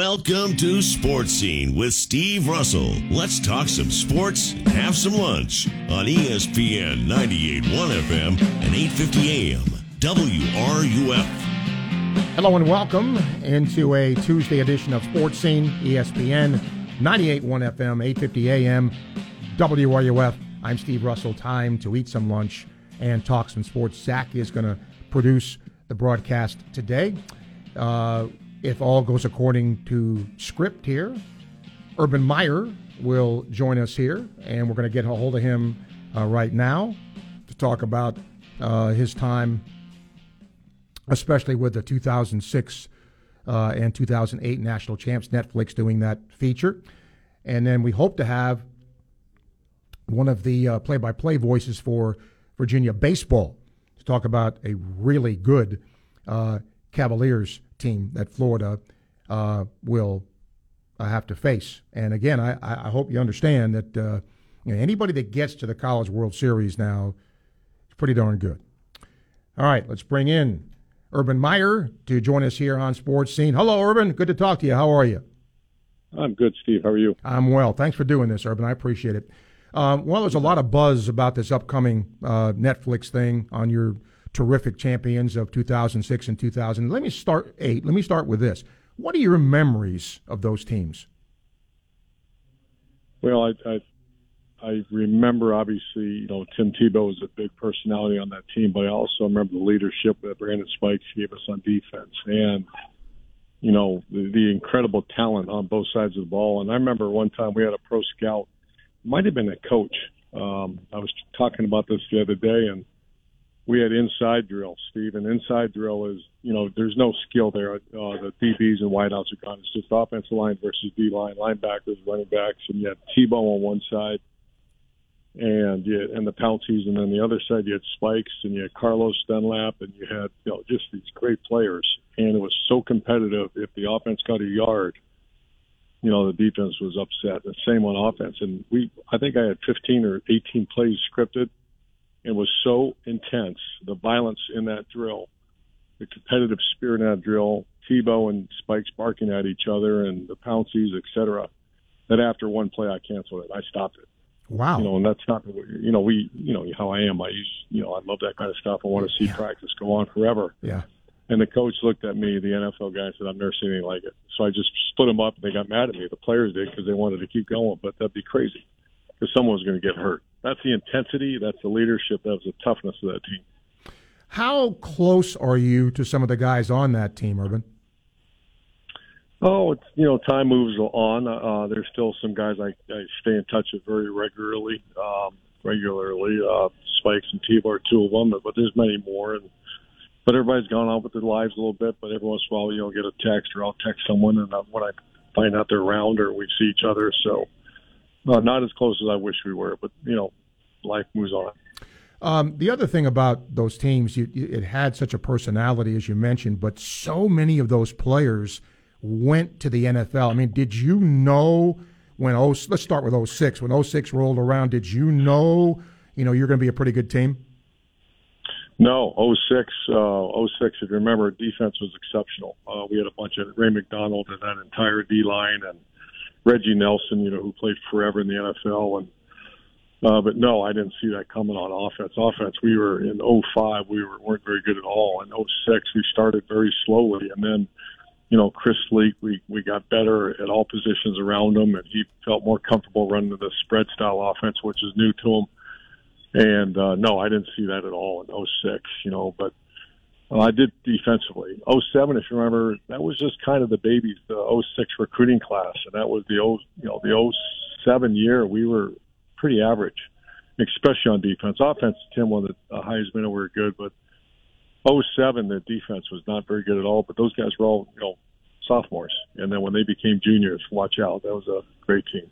Welcome to Sports Scene with Steve Russell. Let's talk some sports and have some lunch on ESPN 98.1 FM and 8:50 AM WRUF. Hello and welcome into a Tuesday edition of Sports Scene, ESPN 98.1 FM, 8:50 AM WRUF. I'm Steve Russell. Time to eat some lunch and talk some sports. Zach is going to produce the broadcast today. Uh, if all goes according to script here, Urban Meyer will join us here, and we're going to get a hold of him uh, right now to talk about uh, his time, especially with the 2006 uh, and 2008 national champs. Netflix doing that feature, and then we hope to have one of the uh, play-by-play voices for Virginia baseball to talk about a really good uh, Cavaliers team that Florida uh, will uh, have to face. And again, I, I hope you understand that uh, you know, anybody that gets to the College World Series now is pretty darn good. All right, let's bring in Urban Meyer to join us here on Sports Scene. Hello, Urban. Good to talk to you. How are you? I'm good, Steve. How are you? I'm well. Thanks for doing this, Urban. I appreciate it. Um, well, there's a lot of buzz about this upcoming uh, Netflix thing on your terrific champions of 2006 and 2000. Let me start eight. Let me start with this. What are your memories of those teams? Well, I, I I remember obviously, you know, Tim Tebow was a big personality on that team, but I also remember the leadership that Brandon Spikes gave us on defense and you know, the, the incredible talent on both sides of the ball. And I remember one time we had a pro scout, might have been a coach. Um, I was talking about this the other day, and we had inside drill, Steve. And inside drill is, you know, there's no skill there. Uh, the DBs and wideouts are gone. It's just offensive line versus D line, linebackers, running backs, and you had Tebow on one side, and you and the Pounceys, and then the other side you had Spikes, and you had Carlos Dunlap, and you had you know just these great players. And it was so competitive. If the offense got a yard, you know the defense was upset. The same on offense, and we I think I had 15 or 18 plays scripted it was so intense, the violence in that drill, the competitive spirit in that drill, Tebow and Spikes barking at each other and the Pounceys, et cetera, that after one play I canceled it. I stopped it. Wow. You know, and that's not, you know, we, you know, how I am. I use, you know, I love that kind of stuff. I want to see yeah. practice go on forever. Yeah. And the coach looked at me, the NFL guy, and said, I've never seen anything like it. So I just split them up. and They got mad at me. The players did because they wanted to keep going, but that'd be crazy because someone was going to get hurt that's the intensity, that's the leadership, that's the toughness of that team. How close are you to some of the guys on that team, Urban? Oh, it's, you know, time moves on. Uh, there's still some guys I, I stay in touch with very regularly. Um, regularly, uh, Spikes and Tebow are two of them, but, there's many more. And but everybody's gone on with their lives a little bit. But every once in a while, you know, get a text or I'll text someone, and uh, when I find out they're around or we see each other, so uh, not as close as I wish we were, but you know, life moves on. Um, the other thing about those teams, you, you, it had such a personality, as you mentioned, but so many of those players went to the NFL. I mean, did you know when oh, let's start with 06. When 06 rolled around, did you know, you know, you're going to be a pretty good team? No, 06, uh, 06, if you remember, defense was exceptional. Uh, we had a bunch of Ray McDonald and that entire D line and Reggie Nelson, you know, who played forever in the NFL. And uh, but no, I didn't see that coming on offense. Offense, we were in 05, we were, weren't very good at all. In 06, we started very slowly, and then you know, Chris Leak, we we got better at all positions around him, and he felt more comfortable running the spread style offense, which is new to him. And uh, no, I didn't see that at all in 06, you know, but well, I did defensively. 07, if you remember, that was just kind of the baby, the 06 recruiting class, and that was the oh, you know the 07 year. We were pretty average, especially on defense. Offense, Tim won the Heisman, and we were good, but 07 the defense was not very good at all. But those guys were all you know sophomores, and then when they became juniors, watch out, that was a great team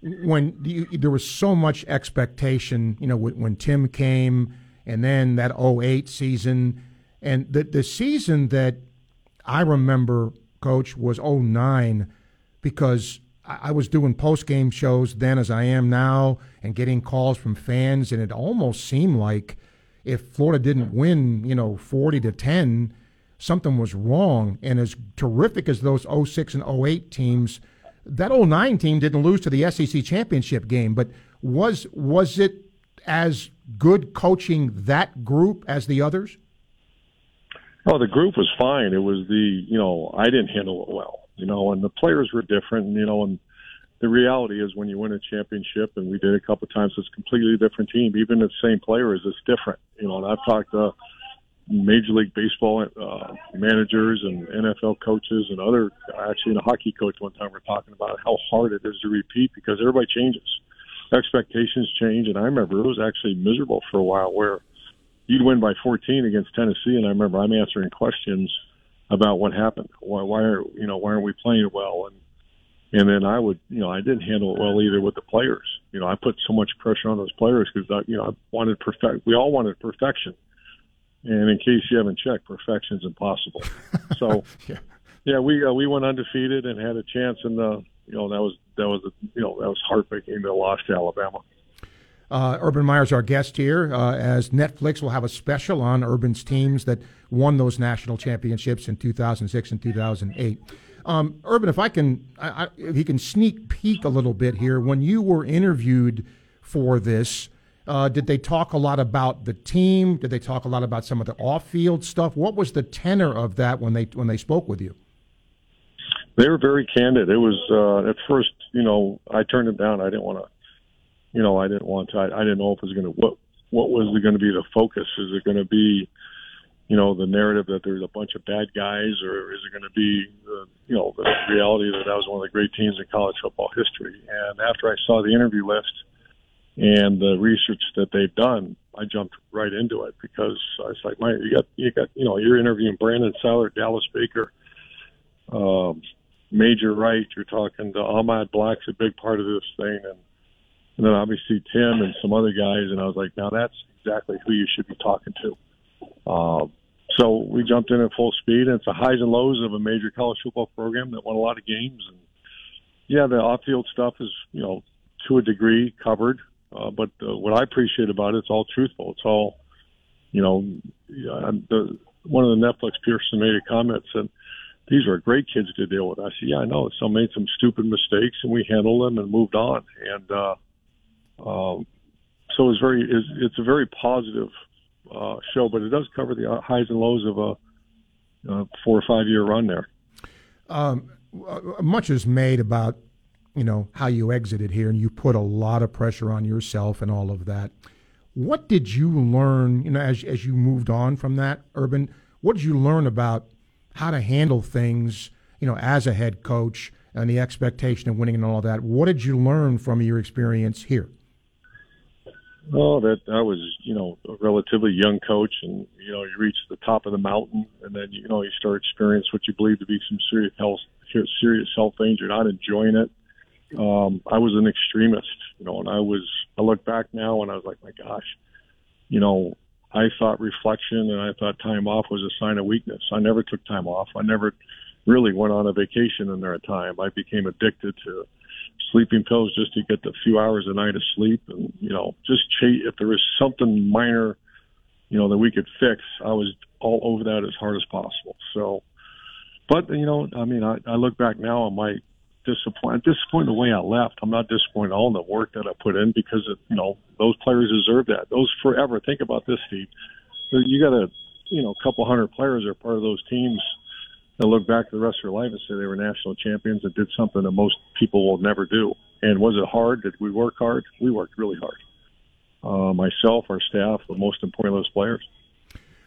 when you, there was so much expectation, you know, when, when, Tim came and then that 08 season, and the the season that I remember, Coach, was 09 because I was doing post game shows then as I am now and getting calls from fans, and it almost seemed like if Florida didn't win, you know, 40 to 10, something was wrong. And as terrific as those 06 and 08 teams, that 09 team didn't lose to the SEC championship game, but was was it as good coaching that group as the others? Oh, the group was fine. It was the you know I didn't handle it well, you know, and the players were different, you know, and the reality is when you win a championship, and we did a couple of times, it's a completely different team. Even the same players, it's different, you know. And I've talked to Major League Baseball uh, managers and NFL coaches and other actually, a hockey coach one time we're talking about how hard it is to repeat because everybody changes, expectations change, and I remember it was actually miserable for a while where you'd win by 14 against Tennessee, and I remember I'm answering questions about what happened. Why, why are you know why aren't we playing well? And and then I would you know I didn't handle it well either with the players. You know I put so much pressure on those players because you know I wanted perfect. We all wanted perfection, and in case you haven't checked, perfection's impossible. So yeah, yeah we uh, we went undefeated and had a chance in the you know that was that was you know that was heartbreaking to lost to Alabama. Uh, Urban Meyer's our guest here, uh, as Netflix will have a special on Urban's teams that won those national championships in 2006 and 2008. Um, Urban, if I can, I, I, if you can sneak peek a little bit here, when you were interviewed for this, uh, did they talk a lot about the team? Did they talk a lot about some of the off-field stuff? What was the tenor of that when they when they spoke with you? They were very candid. It was uh, at first, you know, I turned it down. I didn't want to you know, I didn't want to. I, I didn't know if it was going to what what was going to be the focus. Is it going to be, you know, the narrative that there's a bunch of bad guys, or is it going to be, the, you know, the reality that that was one of the great teams in college football history? And after I saw the interview list and the research that they've done, I jumped right into it because I was like, my, you got, you got, you know, you're interviewing Brandon Siler, Dallas Baker, um, Major Wright. You're talking to Ahmad Black's a big part of this thing, and and then obviously Tim and some other guys. And I was like, now that's exactly who you should be talking to. Um, so we jumped in at full speed, and it's the highs and lows of a major college football program that won a lot of games. And yeah, the off-field stuff is you know to a degree covered, uh, but uh, what I appreciate about it, it's all truthful. It's all you know. The, one of the Netflix Pearson made a comment said these are great kids to deal with. I said, yeah, I know. Some made some stupid mistakes, and we handled them and moved on. And uh, um, so it's very it's, it's a very positive uh, show, but it does cover the highs and lows of a, a four or five year run there. Um, uh, much is made about you know how you exited here, and you put a lot of pressure on yourself and all of that. What did you learn, you know, as as you moved on from that, Urban? What did you learn about how to handle things, you know, as a head coach and the expectation of winning and all that? What did you learn from your experience here? Oh, that I was, you know, a relatively young coach, and you know, you reach the top of the mountain, and then you know, you start experience what you believe to be some serious health, serious health danger. Not enjoying it. Um, I was an extremist, you know, and I was. I look back now, and I was like, my gosh, you know, I thought reflection and I thought time off was a sign of weakness. I never took time off. I never really went on a vacation in there at time. I became addicted to sleeping pills just to get the few hours a night of sleep, and you know, just chase, if there was something minor, you know, that we could fix, I was all over that as hard as possible. So, but you know, I mean, I, I look back now on my disappointed, disappointed the way I left. I'm not disappointed all in the work that I put in because it, you know those players deserve that. Those forever. Think about this, Steve. You got a you know a couple hundred players are part of those teams they'll look back to the rest of their life and say they were national champions and did something that most people will never do. And was it hard? Did we work hard? We worked really hard. Uh, myself, our staff, but most importantly, those players.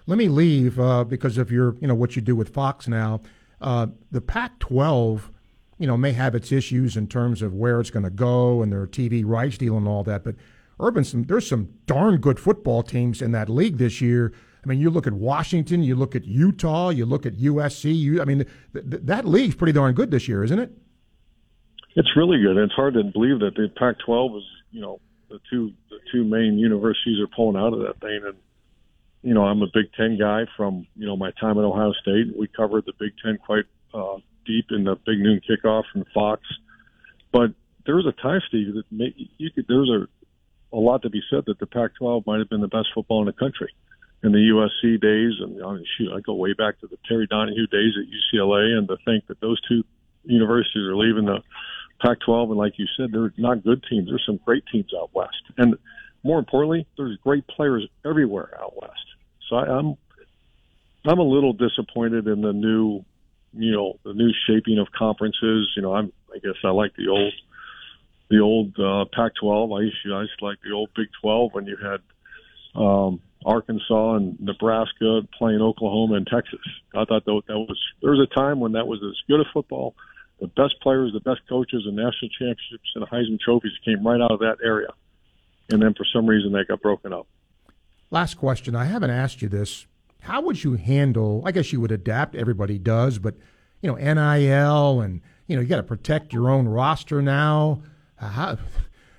Let me leave uh, because of your, you know, what you do with Fox now. Uh, the Pac-12, you know, may have its issues in terms of where it's going to go and their TV rights deal and all that. But Urban, some, there's some darn good football teams in that league this year I mean, you look at Washington, you look at Utah, you look at USC. You, I mean, th- th- that league's pretty darn good this year, isn't it? It's really good. It's hard to believe that the Pac-12 is, you know, the two the two main universities are pulling out of that thing. And you know, I'm a Big Ten guy from you know my time at Ohio State. We covered the Big Ten quite uh, deep in the Big Noon Kickoff from Fox. But there was a time, Steve, that may, you could. There's a a lot to be said that the Pac-12 might have been the best football in the country in the USC days, and I mean, shoot, I go way back to the Terry Donahue days at UCLA, and to think that those two universities are leaving the Pac-12, and like you said, they're not good teams. There's some great teams out west, and more importantly, there's great players everywhere out west. So I, I'm I'm a little disappointed in the new, you know, the new shaping of conferences. You know, I'm I guess I like the old the old uh, Pac-12. I used to, I used to like the old Big 12 when you had um, Arkansas and Nebraska playing Oklahoma and Texas. I thought that, that was there was a time when that was as good a football. The best players, the best coaches, and national championships and Heisman trophies came right out of that area. And then for some reason that got broken up. Last question. I haven't asked you this. How would you handle? I guess you would adapt. Everybody does, but you know, NIL and you know, you got to protect your own roster now. How,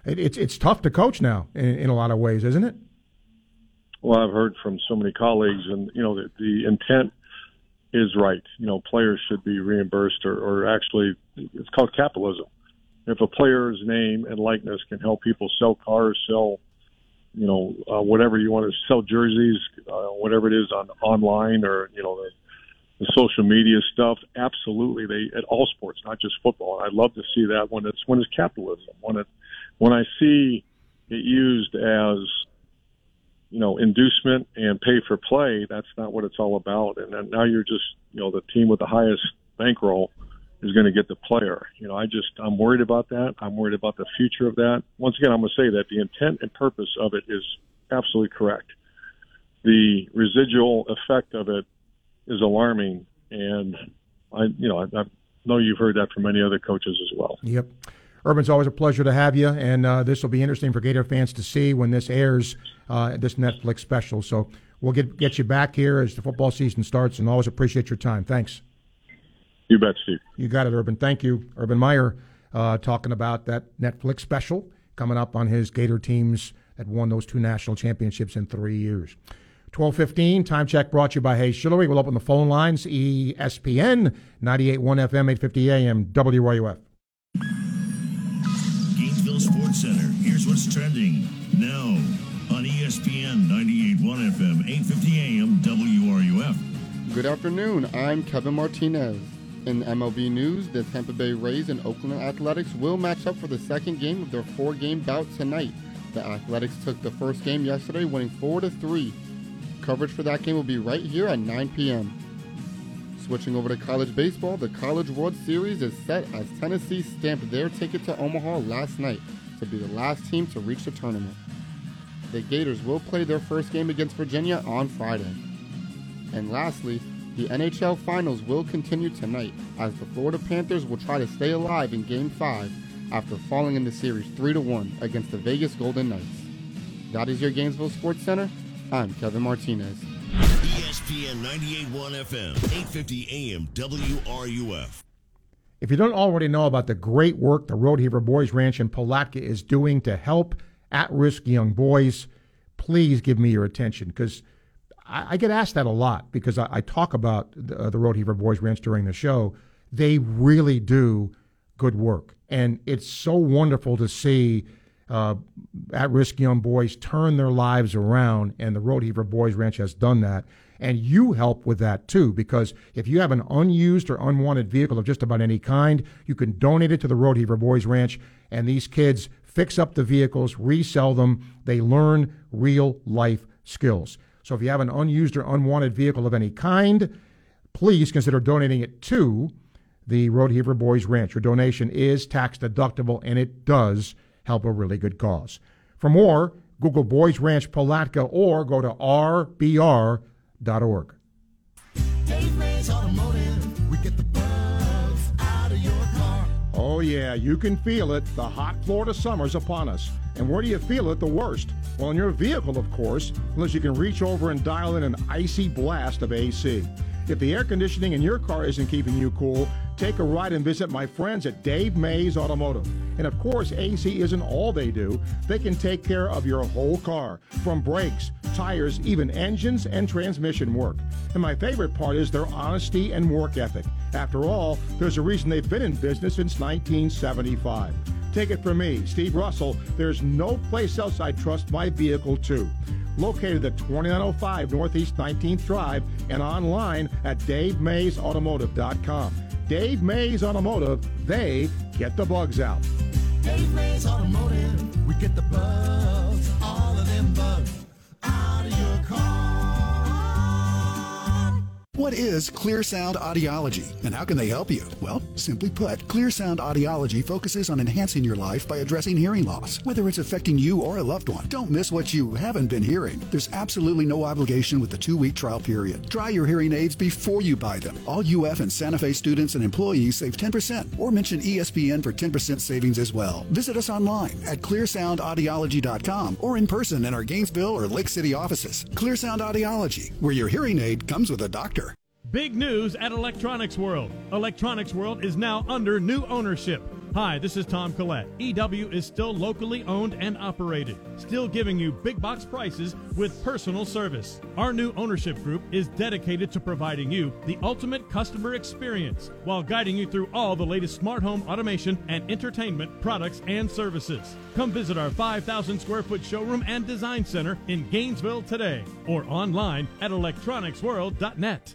it, it's it's tough to coach now in, in a lot of ways, isn't it? Well, I've heard from so many colleagues, and you know, the, the intent is right. You know, players should be reimbursed, or, or actually, it's called capitalism. If a player's name and likeness can help people sell cars, sell, you know, uh, whatever you want to sell jerseys, uh, whatever it is on online, or you know, the, the social media stuff, absolutely, they at all sports, not just football. I'd love to see that when it's when it's capitalism. When it when I see it used as you know, inducement and pay for play, that's not what it's all about. And then now you're just, you know, the team with the highest bankroll is going to get the player. You know, I just, I'm worried about that. I'm worried about the future of that. Once again, I'm going to say that the intent and purpose of it is absolutely correct. The residual effect of it is alarming. And I, you know, I, I know you've heard that from many other coaches as well. Yep. Urban, it's always a pleasure to have you, and uh, this will be interesting for Gator fans to see when this airs, uh, this Netflix special. So we'll get get you back here as the football season starts, and always appreciate your time. Thanks. You bet, Steve. You got it, Urban. Thank you, Urban Meyer, uh, talking about that Netflix special coming up on his Gator teams that won those two national championships in three years. 1215, time check brought to you by Hayes Jewelry. We'll open the phone lines, ESPN, 98.1 FM, 850 AM, WRUF. What's trending now on ESPN 98.1 FM, 8:50 AM, WRUF. Good afternoon. I'm Kevin Martinez. In MLB news, the Tampa Bay Rays and Oakland Athletics will match up for the second game of their four-game bout tonight. The Athletics took the first game yesterday, winning 4 to 3. Coverage for that game will be right here at 9 p.m. Switching over to college baseball, the College World Series is set as Tennessee stamped their ticket to Omaha last night to be the last team to reach the tournament. The Gators will play their first game against Virginia on Friday. And lastly, the NHL Finals will continue tonight as the Florida Panthers will try to stay alive in Game 5 after falling in the series 3 1 against the Vegas Golden Knights. That is your Gainesville Sports Center. I'm Kevin Martinez. ESPN 98.1 FM, 850 AM, WRUF. If you don't already know about the great work the Rodeheaver Boys Ranch in Palatka is doing to help at risk young boys, please give me your attention because I, I, get asked that a lot because I, I talk about the, uh, the Rodeheaver Boys Ranch during the show. They really do good work. And it's so wonderful to see uh, at risk young boys turn their lives around, and the Rodeheaver Boys Ranch has done that. And you help with that too, because if you have an unused or unwanted vehicle of just about any kind, you can donate it to the Rodeheaver Boys Ranch, and these kids fix up the vehicles, resell them. They learn real life skills. So if you have an unused or unwanted vehicle of any kind, please consider donating it to the Rodeheaver Boys Ranch. Your donation is tax deductible and it does help a really good cause. For more, Google Boys Ranch Palatka or go to rbr org. Oh, yeah, you can feel it. The hot Florida summer's upon us. And where do you feel it the worst? Well, in your vehicle, of course, unless you can reach over and dial in an icy blast of AC. If the air conditioning in your car isn't keeping you cool, take a ride and visit my friends at Dave Mays Automotive. And of course, AC isn't all they do. They can take care of your whole car, from brakes, tires, even engines and transmission work. And my favorite part is their honesty and work ethic. After all, there's a reason they've been in business since 1975. Take it from me, Steve Russell, there's no place else I trust my vehicle to. located at 2905 Northeast 19th Drive and online at davemaysautomotive.com. Dave Mays Automotive, they get the bugs out. Dave Mays Automotive, we get the bugs, all of them bugs, car. What is Clear Sound Audiology and how can they help you? Well, simply put, Clear Sound Audiology focuses on enhancing your life by addressing hearing loss, whether it's affecting you or a loved one. Don't miss what you haven't been hearing. There's absolutely no obligation with the two week trial period. Try your hearing aids before you buy them. All UF and Santa Fe students and employees save 10% or mention ESPN for 10% savings as well. Visit us online at clearsoundaudiology.com or in person in our Gainesville or Lake City offices. Clear Sound Audiology, where your hearing aid comes with a doctor. Big news at Electronics World. Electronics World is now under new ownership. Hi, this is Tom Collette. EW is still locally owned and operated, still giving you big box prices with personal service. Our new ownership group is dedicated to providing you the ultimate customer experience while guiding you through all the latest smart home automation and entertainment products and services. Come visit our 5,000 square foot showroom and design center in Gainesville today or online at electronicsworld.net.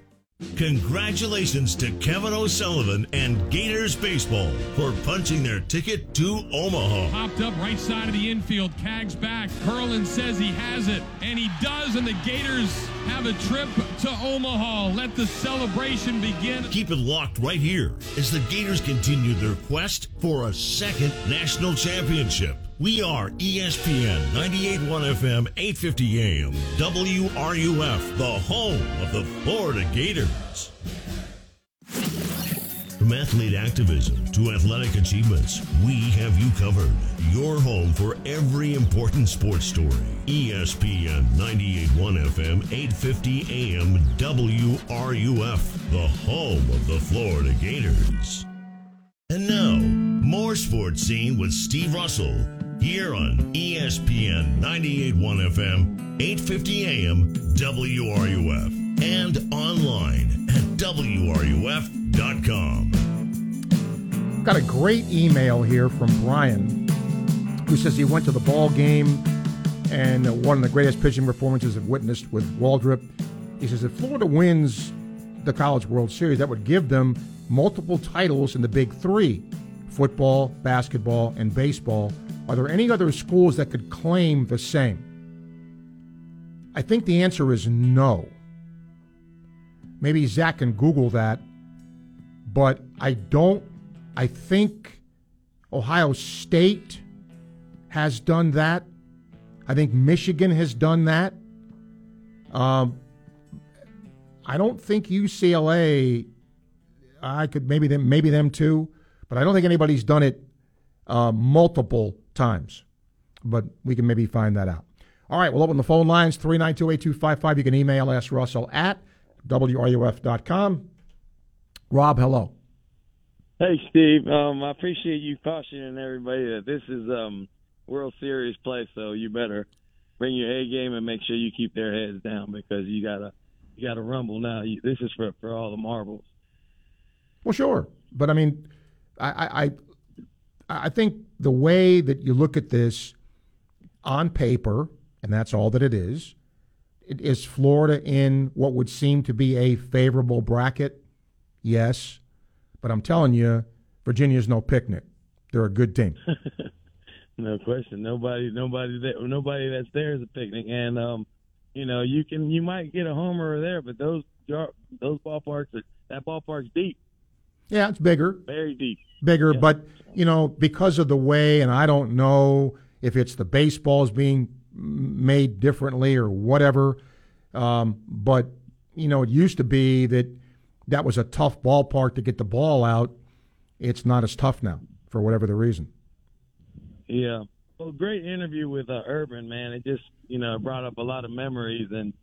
Congratulations to Kevin O'Sullivan and Gators Baseball for punching their ticket to Omaha. Popped up right side of the infield. Cags back. Kurland says he has it. And he does. And the Gators have a trip to Omaha. Let the celebration begin. Keep it locked right here as the Gators continue their quest for a second national championship. We are ESPN 98.1 FM, 850 AM, WRUF, the home of the Florida Gators. From athlete activism to athletic achievements, we have you covered. Your home for every important sports story. ESPN 98.1 FM, 850 AM, WRUF, the home of the Florida Gators. And now, more sports scene with Steve Russell here on ESPN 98.1 FM, 850 AM, WRUF, and online at WRUF.com. Got a great email here from Brian, who says he went to the ball game and one of the greatest pitching performances I've witnessed with Waldrep. He says if Florida wins the College World Series, that would give them multiple titles in the Big Three: football, basketball, and baseball. Are there any other schools that could claim the same? I think the answer is no. Maybe Zach can Google that, but I don't. I think Ohio State has done that. I think Michigan has done that. Um, I don't think UCLA. I could maybe them, maybe them too, but I don't think anybody's done it uh, multiple times. But we can maybe find that out. All right, we'll open the phone lines 392 8255. You can email us, Russell, at WRUF.com. Rob, hello. Hey, Steve. Um, I appreciate you cautioning everybody that this is um World Series play, so you better bring your A game and make sure you keep their heads down because you gotta you gotta rumble now. You, this is for for all the marbles. Well, sure, but I mean, I, I, I, think the way that you look at this on paper, and that's all that it is, it is Florida in what would seem to be a favorable bracket. Yes, but I'm telling you, Virginia's no picnic. They're a good team. No question. Nobody nobody that nobody that's there is a picnic, and um, you know you can you might get a homer there, but those those ballparks are, that ballpark's deep, Yeah, it's bigger. very deep. bigger, Yeah. but you know, because of the way, and I don't know if it's the baseballs being made differently or whatever, um, but you know, it used to be that that was a tough ballpark to get the ball out. It's not as tough now for whatever the reason. Yeah. Well, great interview with uh, Urban, man. It just, you know, brought up a lot of memories. And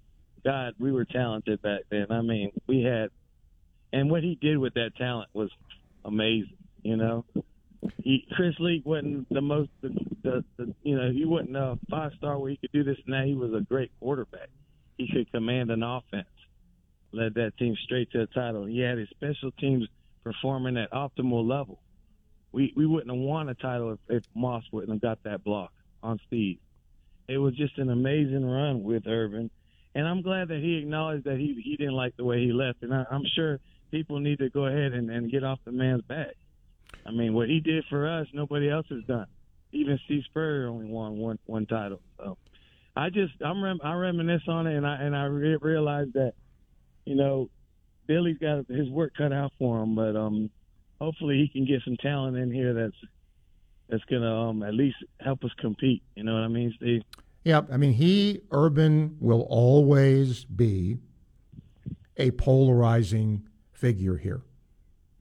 God, we were talented back then. I mean, we had, and what he did with that talent was amazing. You know, he, Chris Leak wasn't the most, the, the, the you know, he wasn't a five star where he could do this and that. He was a great quarterback. He could command an offense, led that team straight to the title. He had his special teams performing at optimal level we we wouldn't have won a title if, if Moss wouldn't have got that block on Steve. it was just an amazing run with Urban, and I'm glad that he acknowledged that he he didn't like the way he left, and I, I'm sure people need to go ahead and, and get off the man's back. I mean, what he did for us, nobody else has done. Even Steve Spurrier only won one one title. So I just I'm rem- I reminisce on it, and I and I re- realize that you know Billy's got his work cut out for him, but um hopefully he can get some talent in here that's that's gonna um at least help us compete. You know what I mean, Steve? Yeah, I mean, he, Urban, will always be a polarizing figure here.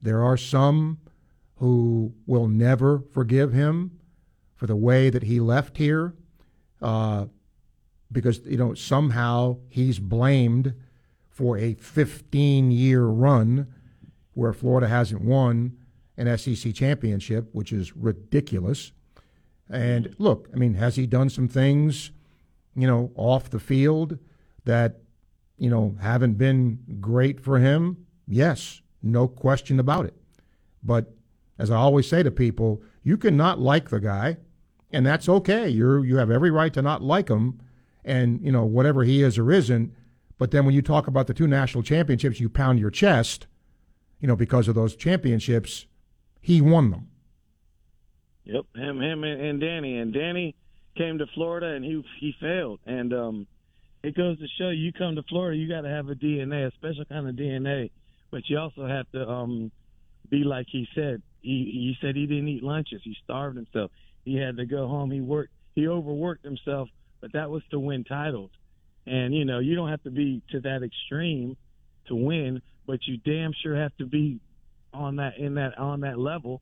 There are some who will never forgive him for the way that he left here, uh, because you know somehow he's blamed for a 15-year run where Florida hasn't won an SEC championship, which is ridiculous. And look, I mean, has he done some things, you know, off the field that, you know, haven't been great for him? Yes, no question about it. But as I always say to people, you cannot like the guy, and that's okay. You're you have every right to not like him, and you know whatever he is or isn't. But then when you talk about the two national championships, you pound your chest, you know, because of those championships, he won them. Yep, him, him, and, and Danny. And Danny came to Florida, and he he failed. And um, it goes to show you come to Florida, you got to have a DNA, a special kind of DNA, but you also have to um, be like he said. He he said he didn't eat lunches. He starved himself. He had to go home. He worked. He overworked himself, but that was to win titles. And you know, you don't have to be to that extreme to win, but you damn sure have to be on that in that on that level.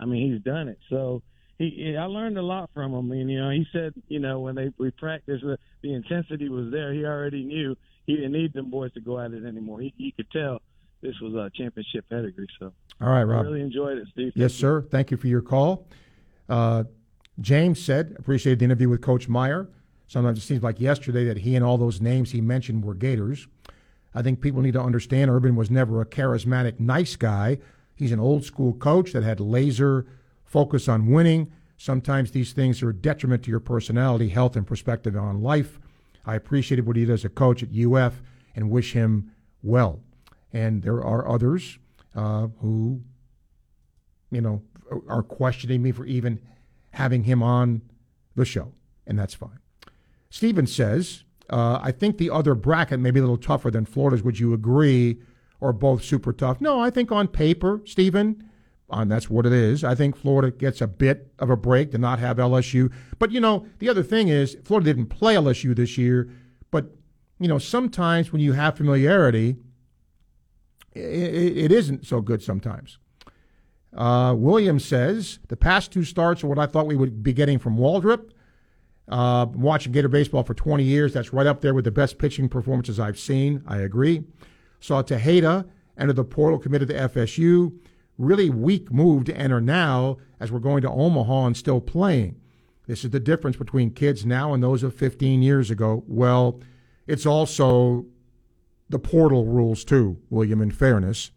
I mean, he's done it. So he, I learned a lot from him. And you know, he said, you know, when they we practiced, the, the intensity was there. He already knew he didn't need them boys to go at it anymore. He, he could tell this was a championship pedigree. So, all right, Rob. I really enjoyed it, Steve. Yes, sir. Thank you for your call. Uh, James said, appreciated the interview with Coach Meyer. Sometimes it seems like yesterday that he and all those names he mentioned were Gators. I think people need to understand Urban was never a charismatic, nice guy. He's an old school coach that had laser focus on winning. Sometimes these things are a detriment to your personality, health, and perspective on life. I appreciated what he did as a coach at UF and wish him well. And there are others uh, who, you know, are questioning me for even having him on the show, and that's fine. Steven says, uh, I think the other bracket may be a little tougher than Florida's. Would you agree? Or both super tough? No, I think on paper, Stephen, and that's what it is. I think Florida gets a bit of a break to not have LSU. But, you know, the other thing is Florida didn't play LSU this year. But, you know, sometimes when you have familiarity, it, it isn't so good sometimes. Uh, Williams says the past two starts are what I thought we would be getting from Waldrep. Uh, watching Gator baseball for 20 years, that's right up there with the best pitching performances I've seen. I agree. Saw Tejeda enter the portal, committed to FSU. Really weak move to enter now as we're going to Omaha and still playing. This is the difference between kids now and those of 15 years ago. Well, it's also the portal rules too, William, in fairness.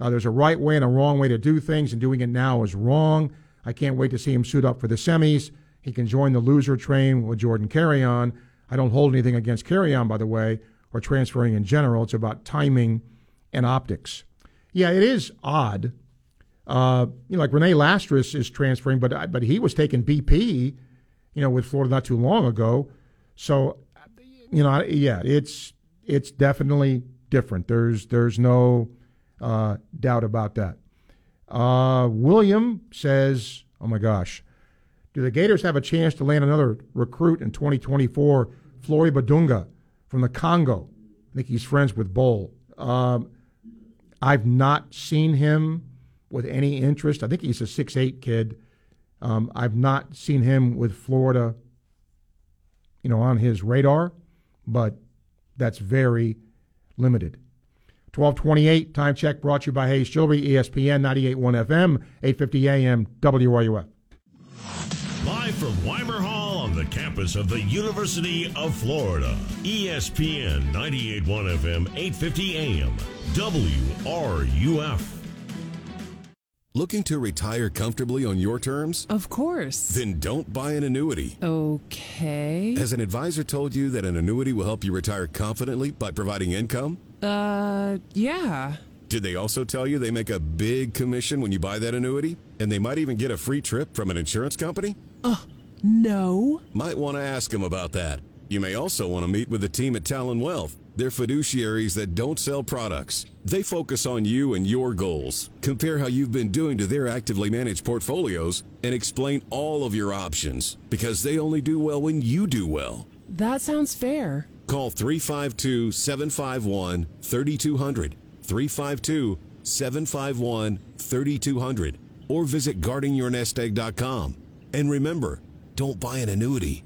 Uh, there's a right way and a wrong way to do things, and doing it now is wrong. I can't wait to see him suit up for the semis. He can join the loser train with Jordan Carrion. I don't hold anything against Carrion, by the way, or transferring in general. It's about timing and optics. Yeah, it is odd. Uh, you know, like Rene Lastres is transferring, but but he was taking BP, you know, with Florida not too long ago. So, you know, yeah, it's it's definitely different. There's there's no uh, doubt about that. Uh, William says, "Oh my gosh, do the Gators have a chance to land another recruit in 2024? Flory Bidunga from the Congo. I think he's friends with Bowl. Um, I've not seen him with any interest. I think he's a six-eight kid. Um, I've not seen him with Florida, you know, on his radar, but that's very limited. 1228, time check brought to you by Hayes Jewelry, ESPN 98.1 FM, 850 AM, WRUF. Live from Weimer Hall on the campus of the University of Florida, ESPN 98.1 FM, 850 AM, WRUF. Looking to retire comfortably on your terms? Of course. Then don't buy an annuity. Okay. Has an advisor told you that an annuity will help you retire confidently by providing income? Uh, yeah. Did they also tell you they make a big commission when you buy that annuity? And they might even get a free trip from an insurance company? Uh, no. Might want to ask them about that. You may also want to meet with the team at Talon Wealth. They're fiduciaries that don't sell products. They focus on you and your goals. Compare how you've been doing to their actively managed portfolios and explain all of your options because they only do well when you do well. That sounds fair. Call 352 751 3200. 352 751 3200. Or visit guardingyournestegg.com. And remember, don't buy an annuity.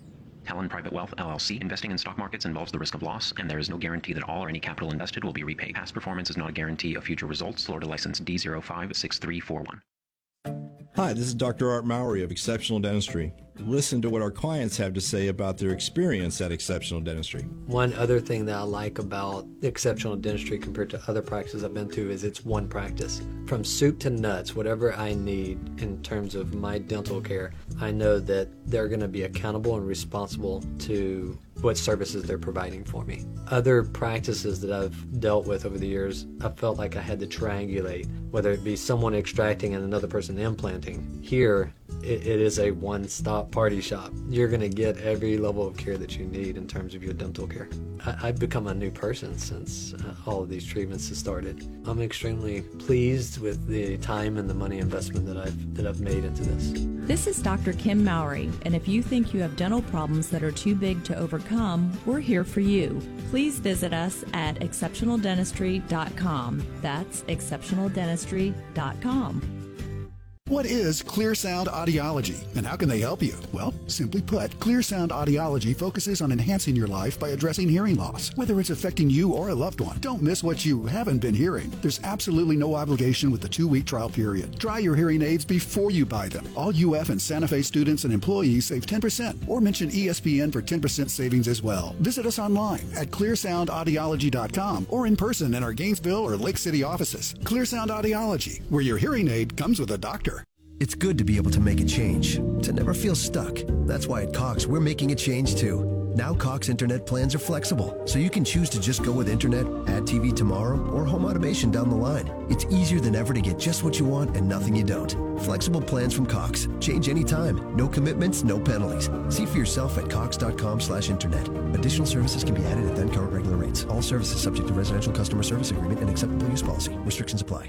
Talon Private Wealth LLC. Investing in stock markets involves the risk of loss, and there is no guarantee that all or any capital invested will be repaid. Past performance is not a guarantee of future results. Florida license D056341. Hi, this is Dr. Art Mowry of Exceptional Dentistry. Listen to what our clients have to say about their experience at Exceptional Dentistry. One other thing that I like about Exceptional Dentistry compared to other practices I've been to is it's one practice. From soup to nuts, whatever I need in terms of my dental care, I know that they're going to be accountable and responsible to what services they're providing for me. Other practices that I've dealt with over the years, I felt like I had to triangulate, whether it be someone extracting and another person implanting. Here, it, it is a one stop party shop. You're going to get every level of care that you need in terms of your dental care. I, have become a new person since uh, all of these treatments have started. I'm extremely pleased with the time and the money investment that I've, that I've made into this. This is Dr. Kim Mowry, and if you think you have dental problems that are too big to overcome, we're here for you. Please visit us at exceptionaldentistry.com. That's exceptionaldentistry.com. What is Clear Sound Audiology and how can they help you? Well, simply put, Clear Sound Audiology focuses on enhancing your life by addressing hearing loss, whether it's affecting you or a loved one. Don't miss what you haven't been hearing. There's absolutely no obligation with the two week trial period. Try your hearing aids before you buy them. All UF and Santa Fe students and employees save 10% or mention ESPN for 10% savings as well. Visit us online at clearsoundaudiology.com or in person in our Gainesville or Lake City offices. Clear Sound Audiology, where your hearing aid comes with a doctor. It's good to be able to make a change, to never feel stuck. That's why at Cox, we're making a change too. Now Cox Internet plans are flexible, so you can choose to just go with Internet, add TV tomorrow, or home automation down the line. It's easier than ever to get just what you want and nothing you don't. Flexible plans from Cox. Change anytime. No commitments, no penalties. See for yourself at cox.com slash internet. Additional services can be added at then current regular rates. All services subject to residential customer service agreement and acceptable use policy. Restrictions apply.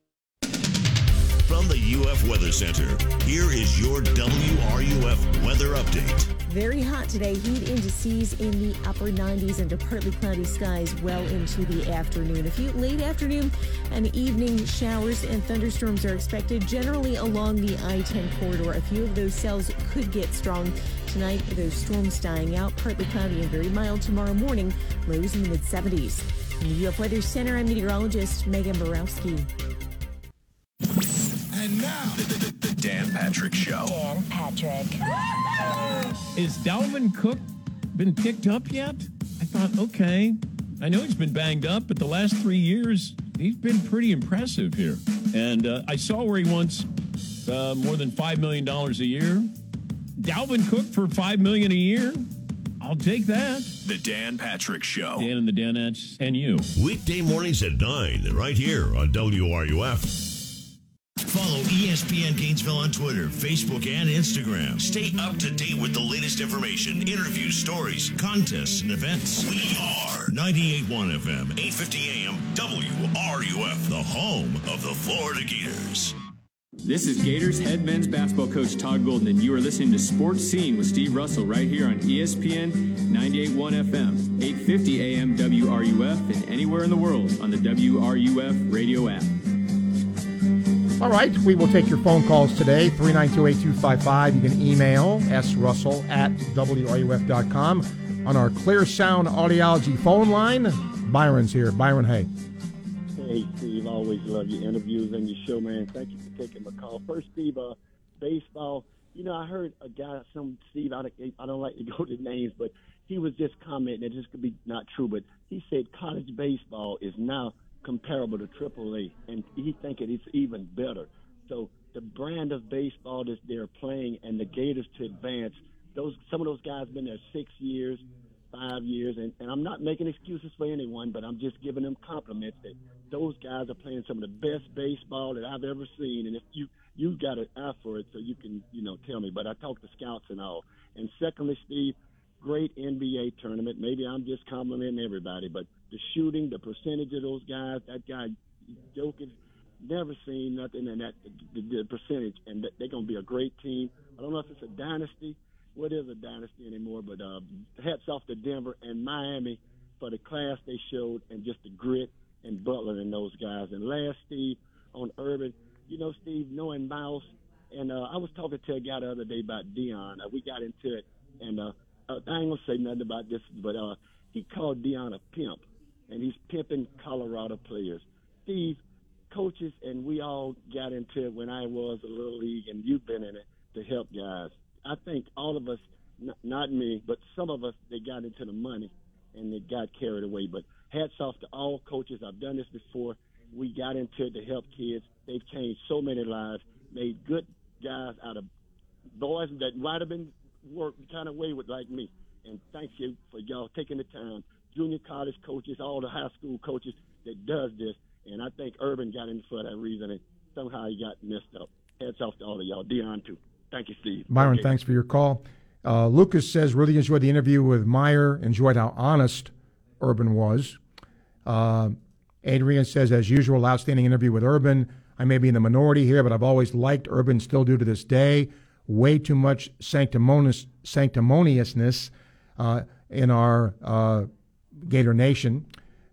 From the UF Weather Center, here is your WRUF weather update. Very hot today. Heat indices in the upper 90s into partly cloudy skies well into the afternoon. A few late afternoon and evening showers and thunderstorms are expected generally along the I 10 corridor. A few of those cells could get strong tonight. Those storms dying out, partly cloudy and very mild tomorrow morning, lows in the mid 70s. From the UF Weather Center, I'm meteorologist Megan Borowski. And now, the, the, the, Dan Patrick Show. Dan Patrick. Is Dalvin Cook been picked up yet? I thought, okay. I know he's been banged up, but the last three years, he's been pretty impressive here. And uh, I saw where he wants uh, more than $5 million a year. Dalvin Cook for 5 million a year? I'll take that. The Dan Patrick Show. Dan and the Danettes and you. Weekday mornings at 9, right here on WRUF. Follow ESPN Gainesville on Twitter, Facebook, and Instagram. Stay up to date with the latest information, interviews, stories, contests, and events. We are 98.1 FM, 850 AM, WRUF, the home of the Florida Gators. This is Gators head men's basketball coach Todd Golden, and you are listening to Sports Scene with Steve Russell right here on ESPN 98.1 FM, 850 AM WRUF, and anywhere in the world on the WRUF radio app. All right, we will take your phone calls today, 392-8255. You can email srussell at wruf.com. On our Clear Sound Audiology phone line, Byron's here. Byron, hey. Hey, Steve, always love your interviews and your show, man. Thank you for taking my call. First, Steve, uh, baseball. You know, I heard a guy, some Steve, I don't, I don't like to go to names, but he was just commenting, and this could be not true, but he said college baseball is now comparable to AAA, and he think it is even better. So the brand of baseball that they're playing and the Gators to advance, those some of those guys been there six years, five years, and, and I'm not making excuses for anyone, but I'm just giving them compliments that those guys are playing some of the best baseball that I've ever seen. And if you you got an eye for it, so you can you know tell me. But I talk to scouts and all. And secondly, Steve, great NBA tournament. Maybe I'm just complimenting everybody, but the shooting, the percentage of those guys, that guy Jokic, never seen nothing in that the, the percentage, and they're going to be a great team. I don't know if it's a dynasty. What is a dynasty anymore? But uh, hats off to Denver and Miami for the class they showed and just the grit and Butler and those guys. And last, Steve, on Urban, you know, Steve, knowing Miles, and uh, I was talking to a guy the other day about Deion. Uh, we got into it, and uh, uh, I ain't gonna say nothing about this, but uh, he called Deion a pimp, and he's pimping Colorado players. Steve, coaches, and we all got into it when I was a little league, and you've been in it to help guys. I think all of us, n- not me, but some of us, they got into the money and they got carried away. But hats off to all coaches. I've done this before. We got into it to help kids. They've changed so many lives, made good guys out of boys that might have been worked kind of wayward like me. And thank you for y'all taking the time. Junior college coaches, all the high school coaches that does this. And I think Urban got in for that reason, and somehow he got messed up. Hats off to all of y'all. Deion, too. Thank you, Steve. Byron, Okay. thanks for your call. Uh, Lucas says, really enjoyed the interview with Meyer, enjoyed how honest Urban was. Uh, Adrian says, as usual, outstanding interview with Urban. I may be in the minority here, but I've always liked Urban, still do to this day. Way too much sanctimonious, sanctimoniousness uh, in our uh, Gator Nation.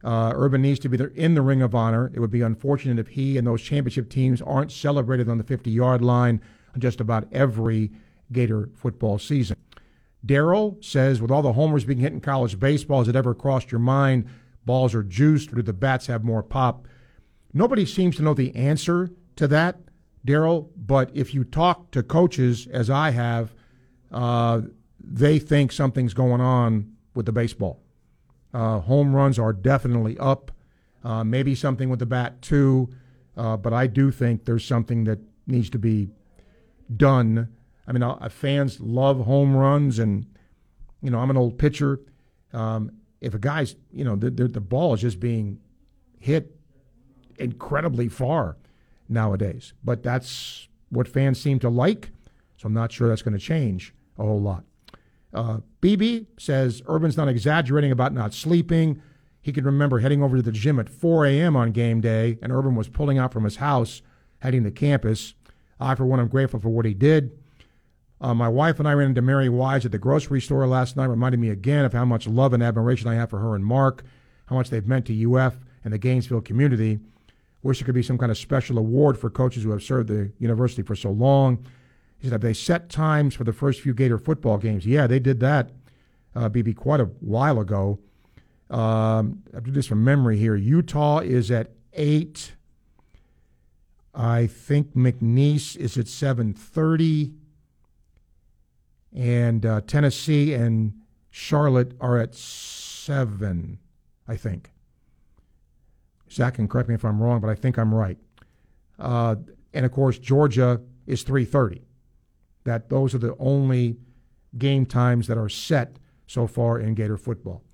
Uh, Urban needs to be in the Ring of Honor. It would be unfortunate if he and those championship teams aren't celebrated on the 50 yard line just about every Gator football season. Daryl says, with all the homers being hit in college baseball, has it ever crossed your mind balls are juiced or do the bats have more pop? Nobody seems to know the answer to that, Daryl, but if you talk to coaches, as I have, uh, they think something's going on with the baseball. Uh, home runs are definitely up. Uh, maybe something with the bat too, uh, but I do think there's something that needs to be done. I mean, uh, fans love home runs, and you know, I'm an old pitcher. Um, if a guy's, you know, the, the, the ball is just being hit incredibly far nowadays, but that's what fans seem to like. So I'm not sure that's going to change a whole lot. Uh, BB says Urban's not exaggerating about not sleeping. He can remember heading over to the gym at 4 a.m. on game day, and Urban was pulling out from his house, heading to campus. I, for one, am grateful for what he did. Uh, my wife and I ran into Mary Wise at the grocery store last night, reminding me again of how much love and admiration I have for her and Mark, how much they've meant to UF and the Gainesville community. Wish there could be some kind of special award for coaches who have served the university for so long. He said, Have they set times for the first few Gator football games? Yeah, they did that, uh, BB, quite a while ago. Um, I do this from memory here. Utah is at 8. I think McNeese is at 7:30, and uh, Tennessee and Charlotte are at seven. I think. Zach can correct me if I'm wrong, but I think I'm right. Uh, and of course, Georgia is 3:30. That those are the only game times that are set so far in Gator football.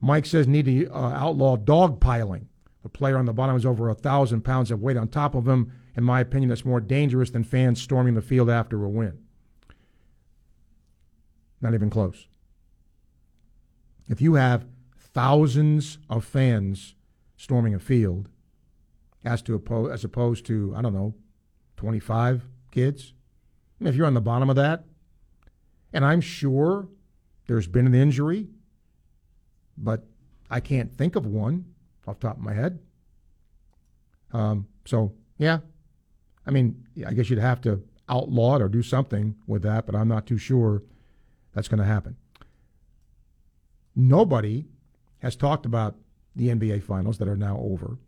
Mike says need to uh, outlaw dog piling. The player on the bottom is over a thousand pounds of weight on top of him. In my opinion, that's more dangerous than fans storming the field after a win. Not even close. If you have thousands of fans storming a field, as to as opposed to I don't know, 25 kids. And if you're on the bottom of that, and I'm sure there's been an injury, but I can't think of one off the top of my head. Um, so, yeah. I mean, I guess you'd have to outlaw it or do something with that, but I'm not too sure that's going to happen. Nobody has talked about the NBA finals that are now over.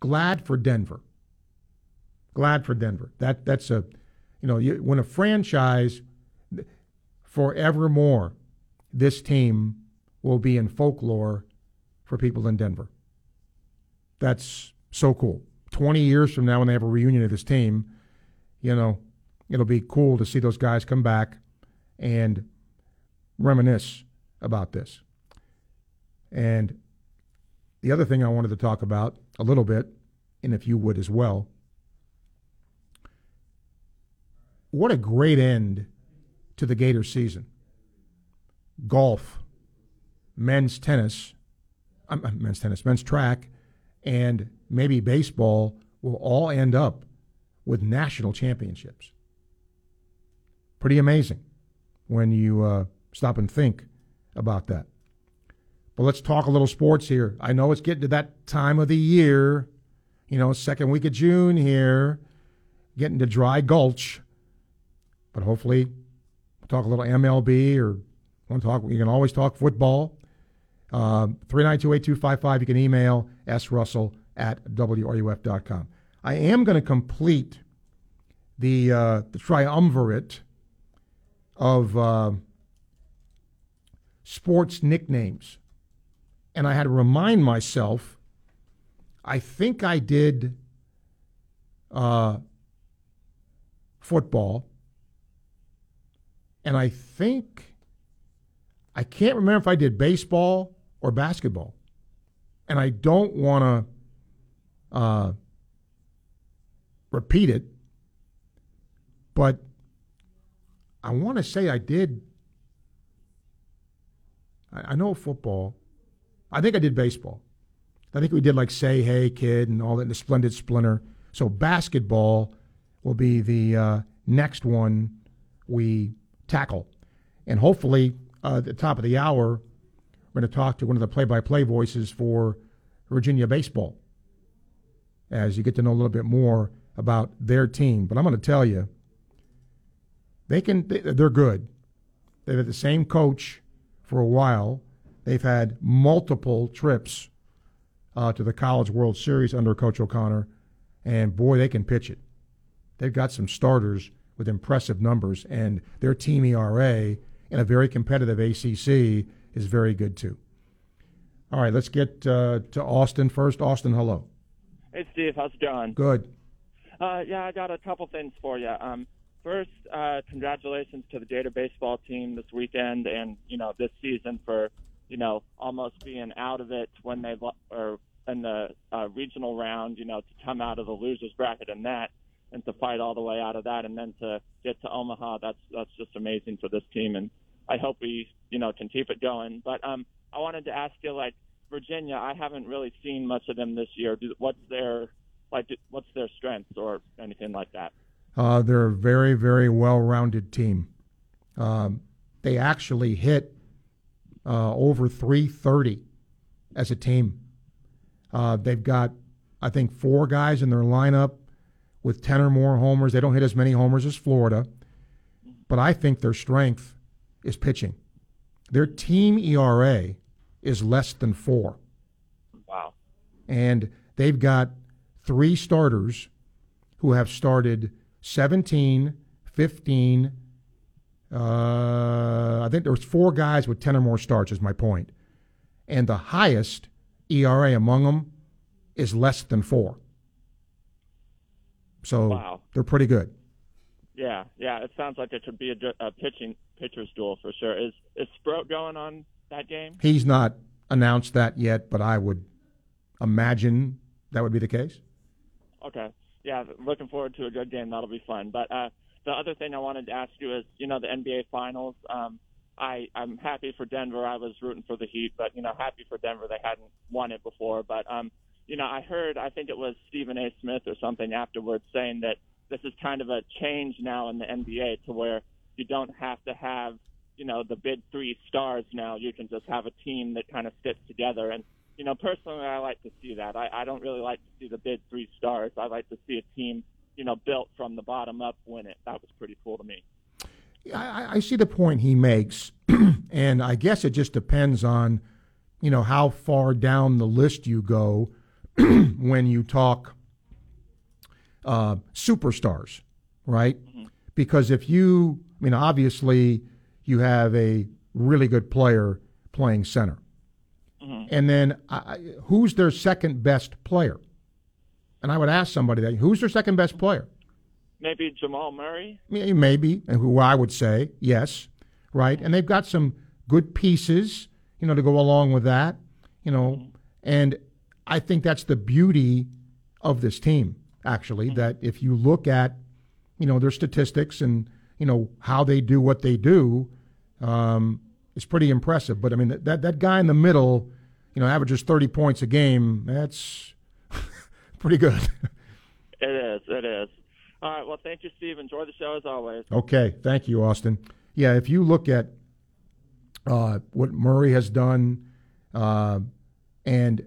Glad for Denver. Glad for Denver. That that's a, you know, you, when a franchise forevermore, this team will be in folklore for people in Denver. That's so cool. 20 years from now, when they have a reunion of this team, you know, it'll be cool to see those guys come back and reminisce about this. And the other thing I wanted to talk about a little bit, and if you would as well, what a great end to the Gator season. Golf, men's tennis, men's tennis, men's track, and maybe baseball will all end up with national championships. Pretty amazing when you uh, stop and think about that. But let's talk a little sports here. I know it's getting to that time of the year, you know, second week of June here, getting to dry gulch. But hopefully, we'll talk a little MLB or want to talk. You can always talk football. Um, three nine two eight two five five. You can email s russell at wruf.com. I am going to complete the uh, the triumvirate of uh, sports nicknames and I had to remind myself. I think I did uh, football, and I think I can't remember if I did baseball or basketball, and I don't want to uh, repeat it, but I want to say I did. I, I know football. I think I did baseball. I think we did like Say Hey Kid and all that in the Splendid Splinter. So basketball will be the uh, next one we tackle. And hopefully, uh, at the top of the hour, we're going to talk to one of the play by play voices for Virginia baseball as you get to know a little bit more about their team. But I'm going to tell you, they can, they're good. They've had the same coach for a while. They've had multiple trips uh, to the College World Series under Coach O'Connor, and boy, they can pitch it. They've got some starters with impressive numbers, and their team ERA in a very competitive ACC is very good too. All right, let's get uh, to Austin first. Austin, hello. Hey, Steve. How's it going? Good. Uh, yeah, I got a couple things for you. Um, first, uh, congratulations to the Gator baseball team this weekend and you know this season for you know, almost being out of it when they or in the uh, regional round, you know, to come out of the losers bracket in that and to fight all the way out of that and then to get to Omaha, that's that's just amazing for this team and I hope we, you know, can keep it going. But um I wanted to ask you like Virginia, I haven't really seen much of them this year. What's their like what's their strengths or anything like that? Uh, they're a very, very well-rounded team. Um, they actually hit uh, over 330 as a team. Uh, they've got, I think, four guys in their lineup with 10 or more homers. They don't hit as many homers as Florida, but I think their strength is pitching. Their team ERA is less than four. Wow. And they've got three starters who have started 17, 15, uh, I think there was four guys with ten or more starts. Is my point, and the highest ERA among them is less than four. So wow. they're pretty good. Yeah, yeah. It sounds like it could be a, a pitching pitcher's duel for sure. Is is Sproat going on that game? He's not announced that yet, but I would imagine that would be the case. Okay. Yeah, looking forward to a good game. That'll be fun. But uh, the other thing I wanted to ask you is, you know, the NBA Finals. Um, I I'm happy for Denver. I was rooting for the Heat, but you know, happy for Denver. They hadn't won it before, but um, you know, I heard I think it was Stephen A. Smith or something afterwards saying that this is kind of a change now in the NBA to where you don't have to have you know the big three stars now. You can just have a team that kind of sticks together. And you know, personally, I like to see that. I, I don't really like to see the big three stars. I like to see a team you know built from the bottom up win it. That was pretty cool to me. I, I see the point he makes, and I guess it just depends on, you know, how far down the list you go when you talk uh, superstars, right? Because if you, I mean, obviously you have a really good player playing center, and then I, who's their second best player? And I would ask somebody that who's their second best player? Maybe Jamal Murray. Maybe, and who I would say yes, right? And they've got some good pieces, you know, to go along with that, you know, and I think that's the beauty of this team, actually, that if you look at, you know, their statistics and, you know, how they do what they do, um, it's pretty impressive. But I mean, that, that guy in the middle, you know, averages 30 points a game. That's pretty good. It is. It is. All right. Well, thank you, Steve. Enjoy the show as always. Okay, thank you, Austin. Yeah, if you look at uh, what Murray has done, uh, and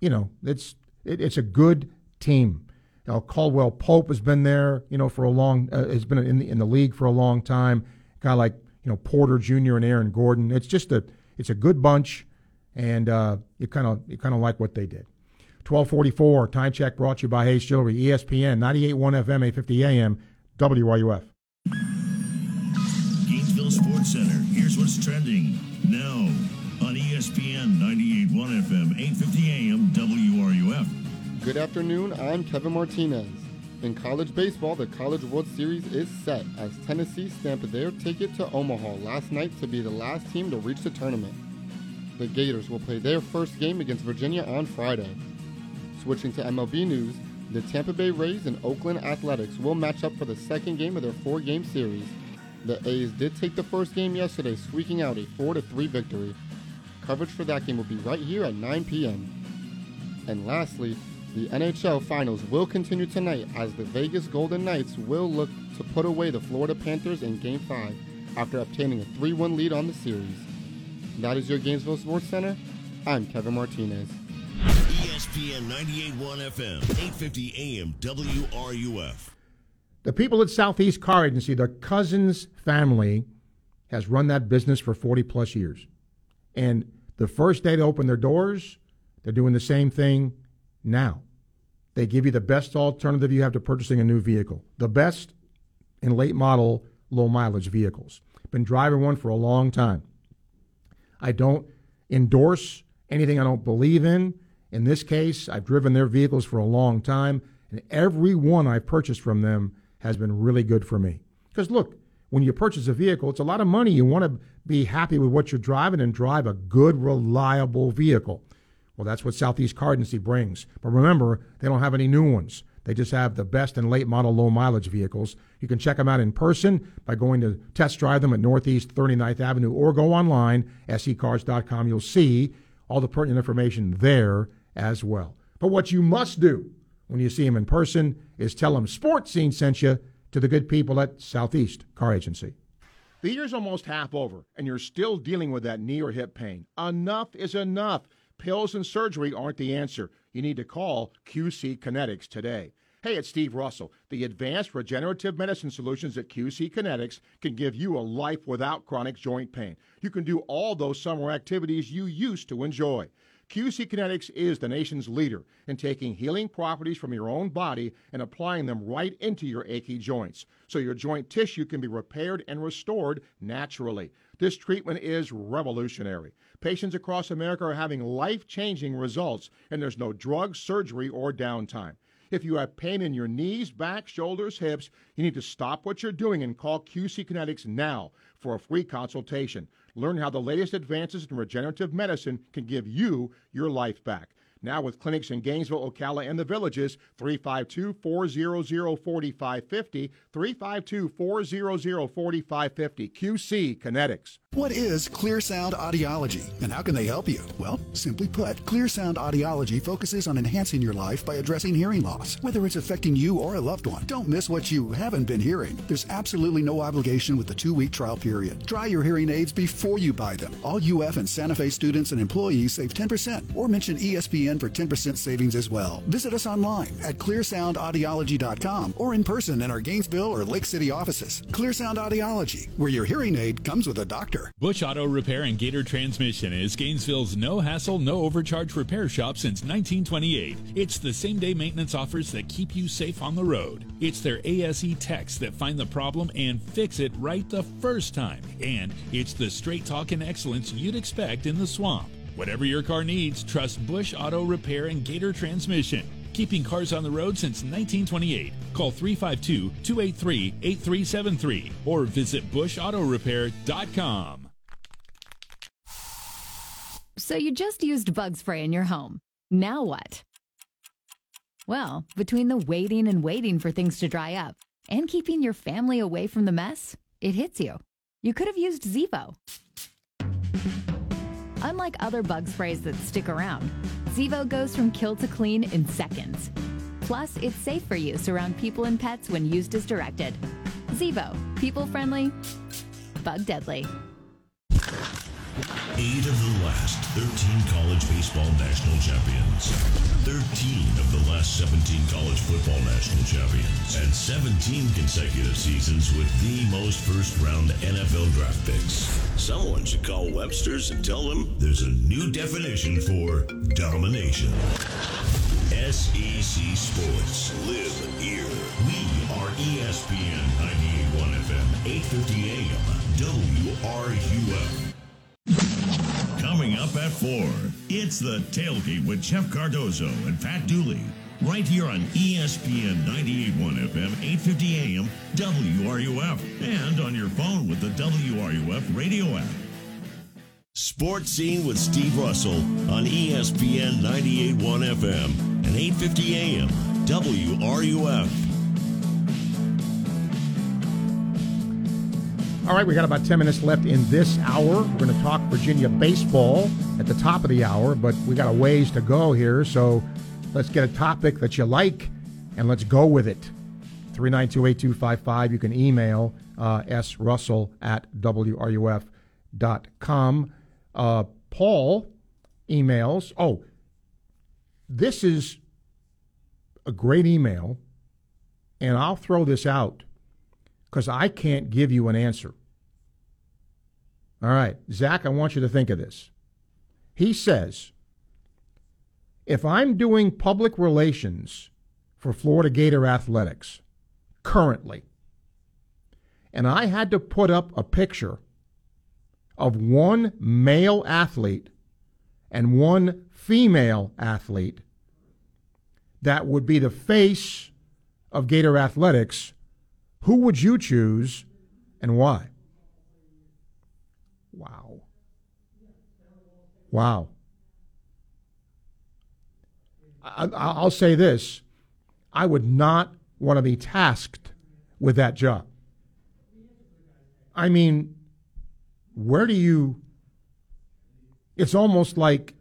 you know, it's it, it's a good team. Know, Caldwell Pope has been there, you know, for a long uh, has been in the in the league for a long time. Guy like you know Porter Jr. and Aaron Gordon. It's just a it's a good bunch, and uh, you kind of you kind of like what they did. 1244, time check brought to you by Hayes Jewelry, ESPN, 98.1 FM, 850 AM, WRUF. Gainesville Sports Center. Here's what's trending now on ESPN 98.1 FM, 850 AM, WRUF. Good afternoon. I'm Kevin Martinez. In college baseball, the College World Series is set as Tennessee stamped their ticket to Omaha last night to be the last team to reach the tournament. The Gators will play their first game against Virginia on Friday. Switching to MLB news, the Tampa Bay Rays and Oakland Athletics will match up for the second game of their four game series. The A's did take the first game yesterday, squeaking out a 4 3 victory. Coverage for that game will be right here at 9 p.m. And lastly, the NHL Finals will continue tonight as the Vegas Golden Knights will look to put away the Florida Panthers in Game 5 after obtaining a 3 1 lead on the series. That is your Gainesville Sports Center. I'm Kevin Martinez. ESPN 98.1 FM, 850 AM, WRUF. The people at Southeast Car Agency, the Cousins family, has run that business for 40 plus years. And the first day they open their doors, they're doing the same thing now. They give you the best alternative you have to purchasing a new vehicle, the best in late model, low mileage vehicles. Been driving one for a long time. I don't endorse anything I don't believe in. In this case, I've driven their vehicles for a long time, and every one I've purchased from them has been really good for me. Because look, when you purchase a vehicle, it's a lot of money. You want to be happy with what you're driving and drive a good, reliable vehicle. Well, that's what Southeast Car Agency brings. But remember, they don't have any new ones. They just have the best and late model low mileage vehicles. You can check them out in person by going to test drive them at Northeast 39th Avenue or go online, secars.com. You'll see all the pertinent information there as well. But what you must do when you see him in person is tell him Sports Scene sent you to the good people at Southeast Car Agency. The year's almost half over, and you're still dealing with that knee or hip pain. Enough is enough. Pills and surgery aren't the answer. You need to call QC Kinetics today. Hey, it's Steve Russell. The advanced regenerative medicine solutions at QC Kinetics can give you a life without chronic joint pain. You can do all those summer activities you used to enjoy. QC Kinetics is the nation's leader in taking healing properties from your own body and applying them right into your achy joints so your joint tissue can be repaired and restored naturally. This treatment is revolutionary. Patients across America are having life changing results, and there's no drug, surgery, or downtime. If you have pain in your knees, back, shoulders, hips, you need to stop what you're doing and call QC Kinetics now for a free consultation. Learn how the latest advances in regenerative medicine can give you your life back. Now with clinics in Gainesville, Ocala, and the Villages, 352 400 4550. 352 400 4550. QC Kinetics. What is Clear Sound Audiology and how can they help you? Well, simply put, Clear Sound Audiology focuses on enhancing your life by addressing hearing loss, whether it's affecting you or a loved one. Don't miss what you haven't been hearing. There's absolutely no obligation with the two week trial period. Try your hearing aids before you buy them. All UF and Santa Fe students and employees save 10% or mention E For 10% savings as well. Visit us online at clearsoundaudiology.com or in person in our Gainesville or Lake City offices. Clear Sound Audiology, where your hearing aid comes with a doctor. Bush Auto Repair and Gator Transmission is Gainesville's no hassle, no overcharge repair shop since 1928. It's the same day maintenance offers that keep you safe on the road. It's their ASE techs that find the problem and fix it right the first time. And it's the straight talk and excellence you'd expect in the swamp. Whatever your car needs, trust Bush Auto Repair and Gator Transmission. Keeping cars on the road since 1928. Call 352 283 8373 or visit bushautorepair.com. So you just used bug spray in your home. Now what? Well, between the waiting and waiting for things to dry up and keeping your family away from the mess, it hits you. You could have used Zevo. Unlike other bug sprays that stick around, Zevo goes from kill to clean in seconds. Plus, it's safe for use around people and pets when used as directed. Zevo, people friendly, bug deadly. Eight of the last 13 college baseball national champions, 13 of the last 17 college football national champions, and 17 consecutive seasons with the most first round NFL draft picks. Someone should call Webster's and tell them there's a new definition for domination. SEC Sports. Live here. We are ESPN 98.1 FM, 850 AM, WRUF. Coming up at 4, it's the tailgate with Jeff Cardozo and Pat Dooley. Right here on ESPN 98.1 FM, 850 AM, WRUF. And on your phone with the WRUF radio app. Sports Scene with Steve Russell on ESPN 98.1 FM and 850 AM, WRUF. All right, we got about 10 minutes left in this hour. We're going to talk Virginia baseball at the top of the hour, but we got a ways to go here. So let's get a topic that you like and let's go with it. 392 8255. You can email uh, srussell at wruf.com. Uh, Paul emails. Oh, this is a great email, and I'll throw this out because I can't give you an answer. All right, Zach, I want you to think of this. He says, if I'm doing public relations for Florida Gator Athletics currently, and I had to put up a picture of one male athlete and one female athlete that would be the face of Gator Athletics, who would you choose and why? Wow. Wow. I, I'll say this I would not want to be tasked with that job. I mean, where do you. It's almost like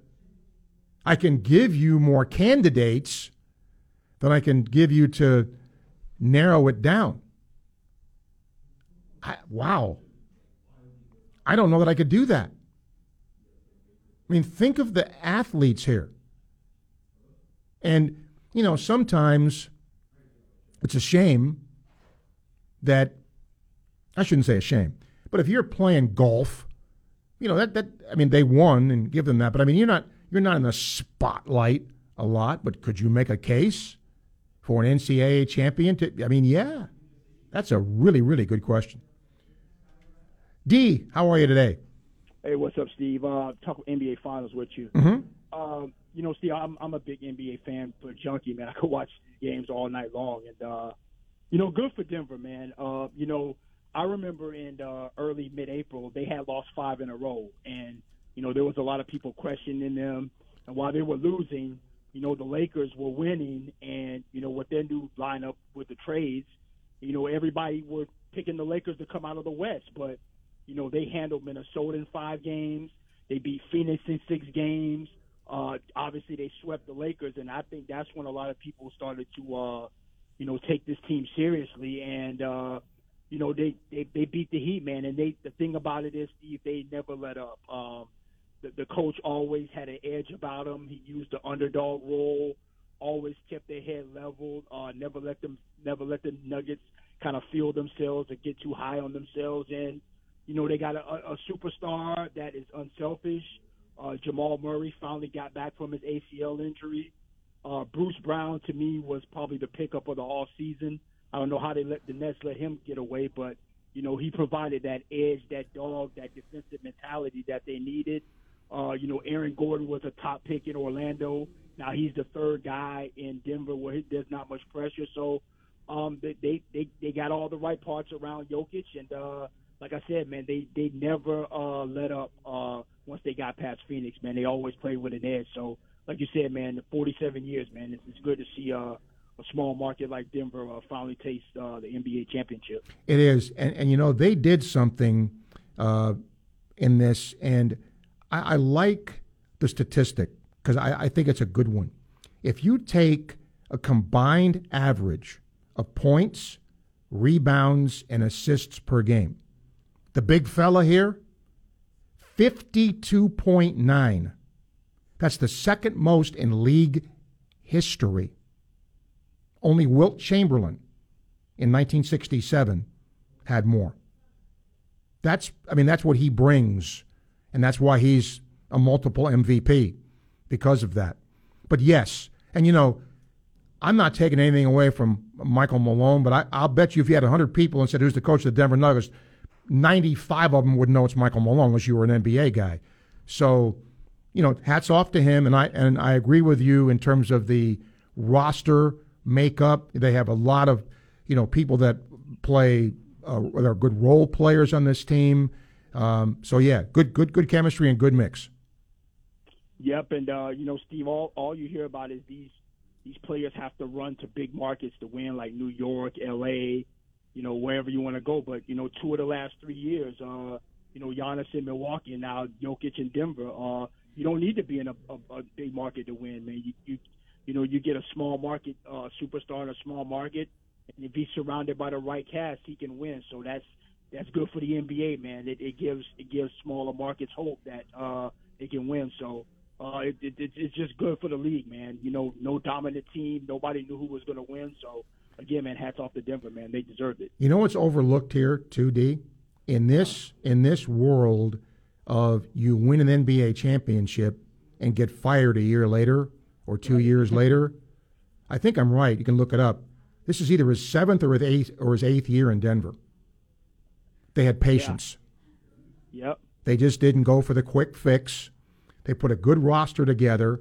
I can give you more candidates than I can give you to narrow it down. I, wow. I don't know that I could do that. I mean, think of the athletes here. And, you know, sometimes it's a shame that, I shouldn't say a shame, but if you're playing golf, you know, that, that, I mean, they won and give them that, but I mean, you're not, you're not in the spotlight a lot, but could you make a case for an NCAA champion? To, I mean, yeah, that's a really, really good question. D, how are you today? Hey, what's up, Steve? Uh, talk NBA Finals with you. Mm-hmm. Um, you know, Steve, I'm, I'm a big NBA fan for junkie, man. I could watch games all night long, and uh, you know, good for Denver, man. Uh, you know, I remember in uh, early mid-April they had lost five in a row, and you know there was a lot of people questioning them. And while they were losing, you know, the Lakers were winning, and you know, with their new lineup with the trades, you know, everybody were picking the Lakers to come out of the West, but you know, they handled Minnesota in five games. They beat Phoenix in six games. Uh, obviously, they swept the Lakers, and I think that's when a lot of people started to, uh, you know, take this team seriously. And uh, you know, they, they they beat the Heat, man. And they the thing about it is, Steve, they never let up. Um, the, the coach always had an edge about him. He used the underdog role, always kept their head leveled, uh, never let them never let the Nuggets kind of feel themselves or get too high on themselves. And you know, they got a, a superstar that is unselfish. Uh, Jamal Murray finally got back from his ACL injury. Uh, Bruce Brown to me was probably the pickup of the all season. I don't know how they let the Nets let him get away, but you know he provided that edge, that dog, that defensive mentality that they needed. Uh, you know, Aaron Gordon was a top pick in Orlando. Now he's the third guy in Denver where there's not much pressure. So um, they, they they they got all the right parts around Jokic, and uh, like I said, man, they they never uh, let up uh, once they got past Phoenix. Man, they always played with an edge. So like you said, man, 47 years, man, it's, it's good to see uh, a small market like Denver uh, finally taste uh, the NBA championship. It is, and and you know they did something uh, in this, and I, I like the statistic because I, I think it's a good one. If you take a combined average of points, rebounds, and assists per game, the big fella here, fifty-two point nine. That's the second most in league history. Only Wilt Chamberlain in 1967 had more. That's I mean that's what he brings and that's why he's a multiple MVP because of that. But yes, and you know, I'm not taking anything away from Michael Malone, but I, will bet you if you had 100 people and said, who's the coach of the Denver Nuggets, 95 of them would know it's Michael Malone unless you were an NBA guy. So, you know, hats off to him. And I, and I agree with you in terms of the roster makeup. They have a lot of, you know, people that play, uh, that are good role players on this team. Um, so yeah, good, good, good chemistry and good mix. Yep, and uh, you know, Steve, all all you hear about is these these players have to run to big markets to win, like New York, L.A., you know, wherever you want to go. But you know, two of the last three years, uh, you know, Giannis in Milwaukee and now Jokic in Denver. Uh, you don't need to be in a, a, a big market to win, man. You, you you know, you get a small market uh, superstar in a small market, and if he's surrounded by the right cast, he can win. So that's that's good for the NBA, man. It, it gives it gives smaller markets hope that uh, they can win. So uh, it, it, it's just good for the league, man. You know, no dominant team. Nobody knew who was going to win. So again, man, hats off to Denver, man. They deserved it. You know what's overlooked here, two D, In this in this world of you win an NBA championship and get fired a year later or two years later, I think I'm right. You can look it up. This is either his seventh or his eighth or his eighth year in Denver. They had patience. Yeah. Yep. They just didn't go for the quick fix. They put a good roster together.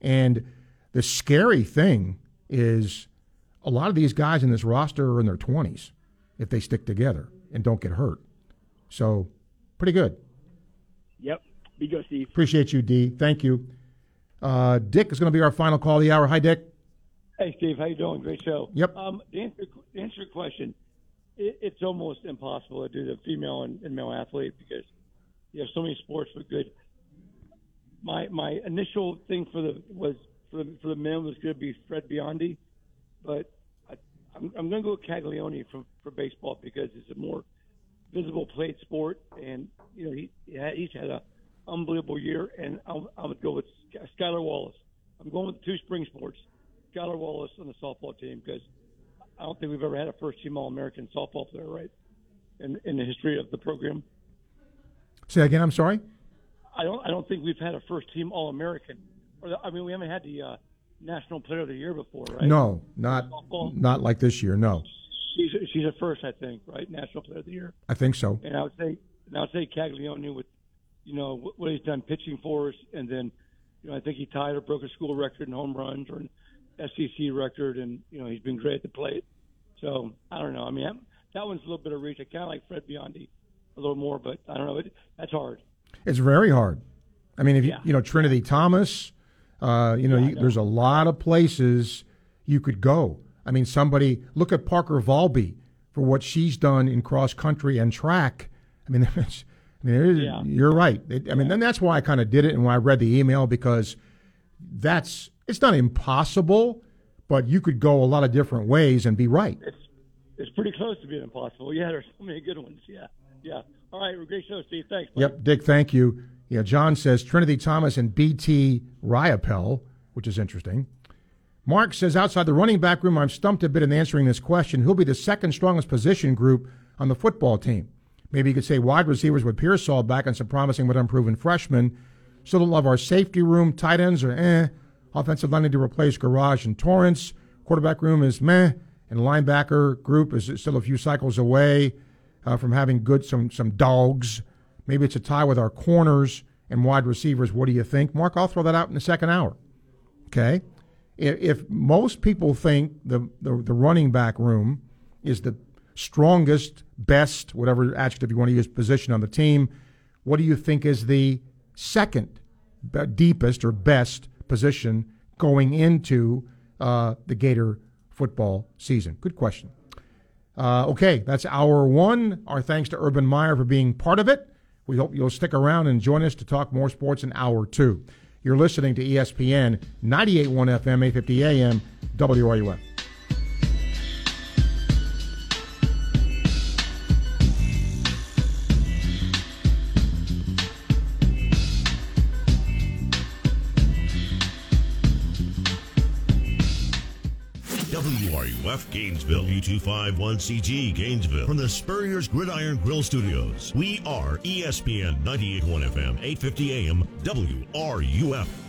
And the scary thing is a lot of these guys in this roster are in their 20s if they stick together and don't get hurt. So, pretty good. Yep. Be good, Steve. Appreciate you, D. Thank you. Uh, Dick is going to be our final call of the hour. Hi, Dick. Hey, Steve. How you doing? Great show. Yep. Um, to answer, to answer your question, it, it's almost impossible to do the female and, and male athlete because you have so many sports with good. My my initial thing for the was for the, for the men was going to be Fred Biondi, but I, I'm, I'm going to go with Caglianone for for baseball because it's a more visible played sport, and you know he he's had a unbelievable year, and I'll, I would go with Skylar Wallace. I'm going with two spring sports. Skylar Wallace on the softball team because I don't think we've ever had a first team All American softball player, right? In in the history of the program. Say again. I'm sorry. I don't. I don't think we've had a first team All American. I mean, we haven't had the uh, National Player of the Year before, right? No, not softball. not like this year. No. She's she's a first, I think, right? National Player of the Year. I think so. And I would say, and I would say Caglianone with, you know, what he's done pitching for us, and then, you know, I think he tied or broke a school record in home runs or an SEC record, and you know he's been great at the plate. So I don't know. I mean, that one's a little bit of reach. I kind of like Fred Biondi a little more, but I don't know. It, that's hard. It's very hard. I mean, if you, yeah. you know Trinity Thomas, Uh, you know, you, there's a lot of places you could go. I mean, somebody look at Parker Valby for what she's done in cross country and track. I mean, I mean, Yeah. you're right. It- I mean, and that's why I kind of did it, and when I read the email because that's it's not impossible, but you could go a lot of different ways and be right. It's it's pretty close to being impossible. Yeah, there's so many good ones. Yeah, yeah. All right, great show, Steve. Thanks. bud. Yep, Dick, thank you. Yeah, John says Trinity Thomas and BT Riopel, which is interesting. Mark says outside the running back room, I'm stumped a bit in answering this question. Who'll be the second strongest position group on the football team? Maybe you could say wide receivers with Pearsall back and some promising but unproven freshmen. Still don't love our safety room. Tight ends are eh. Offensive line to replace Gouraige and Torrence. Quarterback room is meh. And linebacker group is still a few cycles away uh, from having good some some dogs. Maybe it's a tie with our corners and wide receivers. What do you think, Mark? I'll throw that out in the second hour. Okay, if, most people think the, the the running back room is the strongest, best, whatever adjective you want to use, position on the team, what do you think is the second deepest or best position going into uh, the Gator football season? Good question. Uh, okay, that's hour one. Our thanks to Urban Meyer for being part of it. We hope you'll stick around and join us to talk more sports in hour two. You're listening to ESPN 98.1 FM, 850 AM, WRUF. Gainesville, U251CG Gainesville. From the Spurrier's Gridiron Grill Studios, we are ESPN 98.1 FM, 850 AM, WRUF.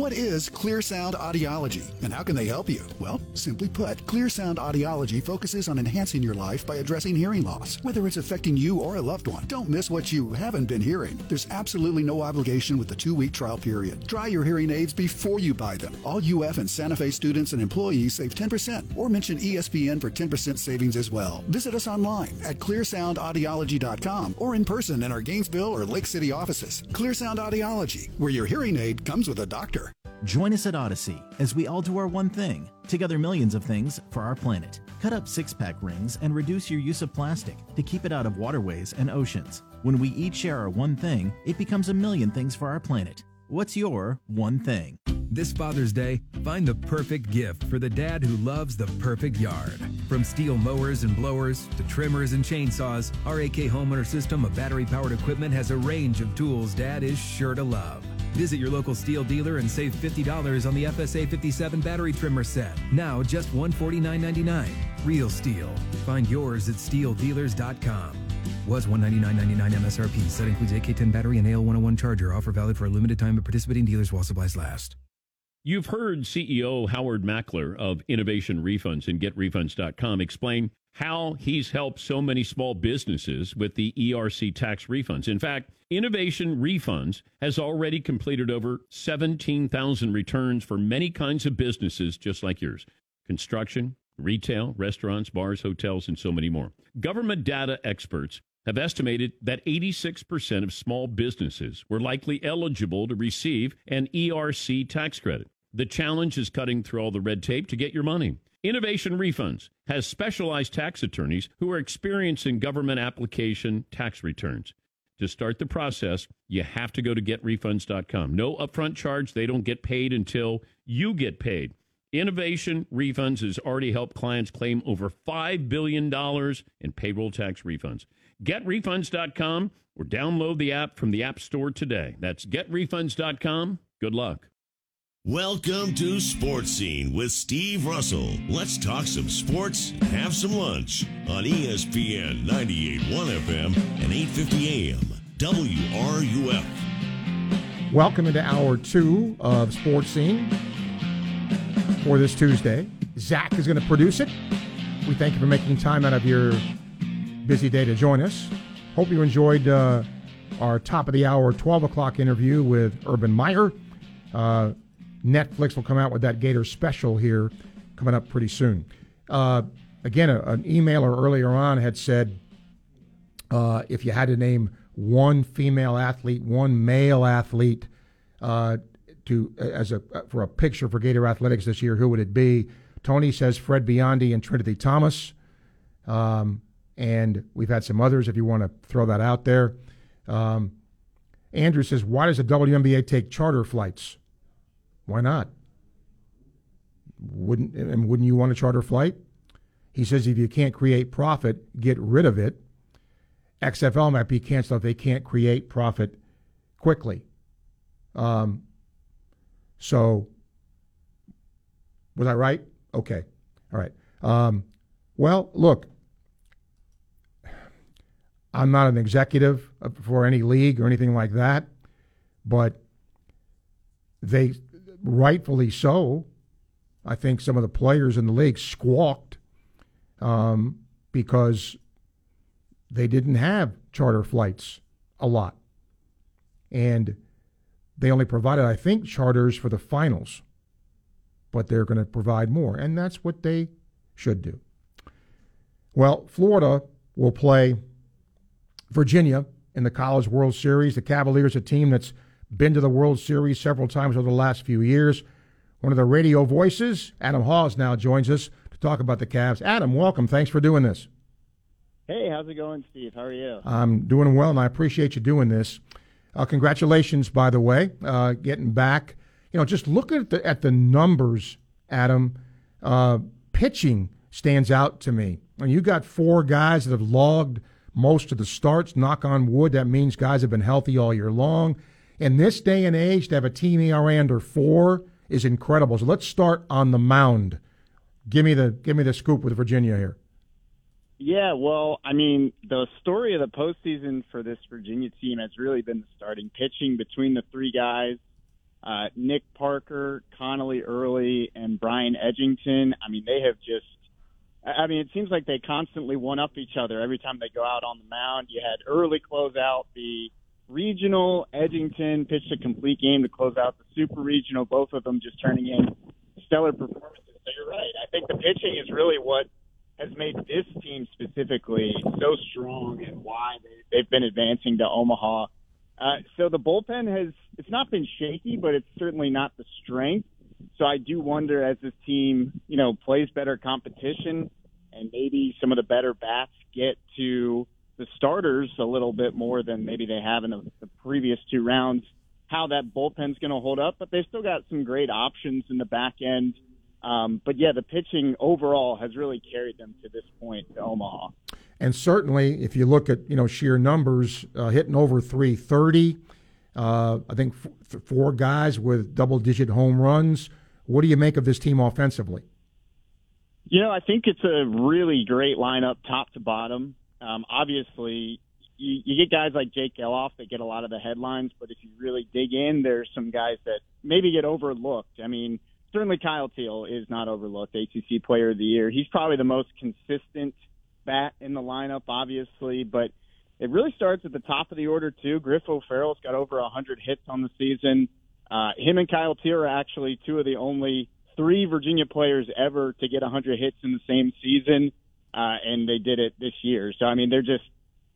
What is Clear Sound Audiology and how can they help you? Well, simply put, Clear Sound Audiology focuses on enhancing your life by addressing hearing loss, whether it's affecting you or a loved one. Don't miss what you haven't been hearing. There's absolutely no obligation with the two week trial period. Try your hearing aids before you buy them. All UF and Santa Fe students and employees save 10% or mention ESPN for 10% savings as well. Visit us online at clearsoundaudiology.com or in person in our Gainesville or Lake City offices. Clear Sound Audiology, where your hearing aid comes with a doctor. Join us at Odyssey as we all do our one thing, together millions of things for our planet. Cut up six pack rings and reduce your use of plastic to keep it out of waterways and oceans. When we each share our one thing, it becomes a million things for our planet. What's your one thing? This Father's Day, find the perfect gift for the dad who loves the perfect yard. From Stihl mowers and blowers to trimmers and chainsaws, our AK Homeowner System of battery powered equipment has a range of tools dad is sure to love. Visit your local Stihl dealer and save $50 on the FSA 57 battery trimmer set. Now just $149.99. Real Stihl. Find yours at stihldealers.com. Was $199.99 MSRP. Set includes AK10 battery and AL101 charger. Offer valid for a limited time at participating dealers while supplies last. You've heard CEO Howard Mackler of Innovation Refunds and GetRefunds.com explain how he's helped so many small businesses with the ERC tax refunds. In fact, Innovation Refunds has already completed over 17,000 returns for many kinds of businesses just like yours construction, retail, restaurants, bars, hotels, and so many more. Government data experts have estimated that 86% of small businesses were likely eligible to receive an ERC tax credit. The challenge is cutting through all the red tape to get your money. Innovation Refunds has specialized tax attorneys who are experienced in government application tax returns. To start the process, you have to go to getrefunds.com. No upfront charge. They don't get paid until you get paid. Innovation Refunds has already helped clients claim over $5 billion in payroll tax refunds. GetRefunds.com or download the app from the App Store today. That's GetRefunds.com. Good luck. Welcome to Sports Scene with Steve Russell. Let's talk some sports have some lunch on ESPN 98.1 FM and 8:50 AM. WRUF. Welcome into hour two of Sports Scene for this Tuesday. Zach is going to produce it. We thank you for making time out of your busy day to join us. Hope you enjoyed uh, our top of the hour, 12 o'clock interview with Urban Meyer. Uh, Netflix will come out with that Gator special here coming up pretty soon. Uh, again, a, an emailer earlier on had said uh, if you had to name one female athlete, one male athlete uh, to as a for a picture for Gator athletics this year, who would it be? Tony says Fred Biondi and Trinity Thomas, um, and we've had some others. If you want to throw that out there, um, Andrew says, why does the WNBA take charter flights? Why not? Wouldn't and wouldn't you want a charter flight? He says if you can't create profit, get rid of it. XFL might be canceled if they can't create profit quickly. Um, so, was I right? Okay. All right. Um, well, look, I'm not an executive for any league or anything like that, but they rightfully so. I think some of the players in the league squawked um, because they didn't have charter flights a lot. And they only provided, I think, charters for the finals, but they're going to provide more. And that's what they should do. Well, Florida will play Virginia in the College World Series. The Cavaliers, a team that's been to the World Series several times over the last few years. One of the radio voices, Adam Hawes, now joins us to talk about the Cavs. Adam, welcome. Thanks for doing this. Hey, how's it going, Steve? How are you? I'm doing well, and I appreciate you doing this. Uh, congratulations, by the way, uh, getting back. You know, just look at the at the numbers, Adam. Uh, pitching stands out to me. And you got four guys that have logged most of the starts. Knock on wood. That means guys have been healthy all year long. In this day and age, to have a team ERA under four is incredible. So let's start on the mound. Give me the give me the scoop with Virginia here. Yeah, well, I mean, the story of the postseason for this Virginia team has really been the starting pitching between the three guys uh, Nick Parker, Connelly Early, and Brian Edgington. I mean, they have just. I mean, it seems like they constantly one up each other every time they go out on the mound. You had Early close out the regional. Edgington pitched a complete game to close out the super regional. Both of them just turning in stellar performances. So you're right. I think the pitching is really what has made this team specifically so strong and why they, they've been advancing to Omaha. Uh, so the bullpen has it's not been shaky, but it's certainly not the strength. So I do wonder as this team, you know, plays better competition and maybe some of the better bats get to the starters a little bit more than maybe they have in the, the previous two rounds, how that bullpen's going to hold up. But they've still got some great options in the back end. Um, but yeah, the pitching overall has really carried them to this point to Omaha. And certainly, if you look at you know sheer numbers, uh, hitting over 330, uh, I think f- four guys with double-digit home runs. What do you make of this team offensively? You know, I think it's a really great lineup, top to bottom. Um, obviously, you, you get guys like Jake Gelof that get a lot of the headlines, but if you really dig in, there's some guys that maybe get overlooked. I mean certainly Kyle Teel is not overlooked. ACC Player of the Year. He's probably the most consistent bat in the lineup, obviously, but it really starts at the top of the order too. Griff O'Ferrall's got over 100 hits on the season. Uh, him and Kyle Teel are actually two of the only three Virginia players ever to get 100 hits in the same season, uh, and they did it this year. So I mean, they're just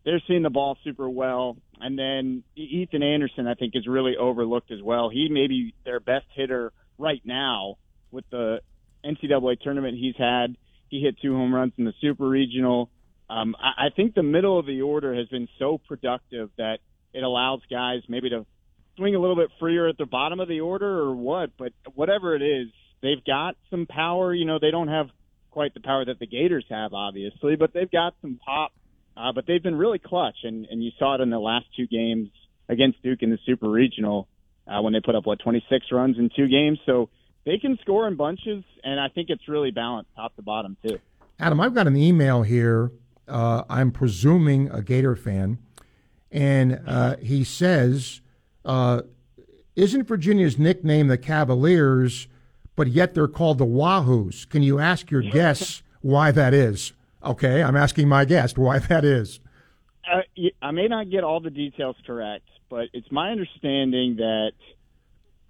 they're seeing the ball super well. And then Ethan Anderson, I think, is really overlooked as well. He may be their best hitter right now with the NCAA tournament he's had. He hit two home runs in the Super Regional. Um, I, I think the middle of the order has been so productive that it allows guys maybe to swing a little bit freer at the bottom of the order or what, but whatever it is, they've got some power. You know, they don't have quite the power that the Gators have, obviously, but they've got some pop. Uh, but they've been really clutch, and, and you saw it in the last two games against Duke in the Super Regional uh, when they put up what 26 runs in two games. So they can score in bunches, and I think it's really balanced top to bottom too. Adam, I've got an email here. Uh, I'm presuming a Gator fan, and uh, he says, uh, "Isn't Virginia's nickname the Cavaliers, but yet they're called the Wahoos? Can you ask your guests why that is?" Okay, I'm asking my guest why that is. Uh, I may not get all the details correct, but it's my understanding that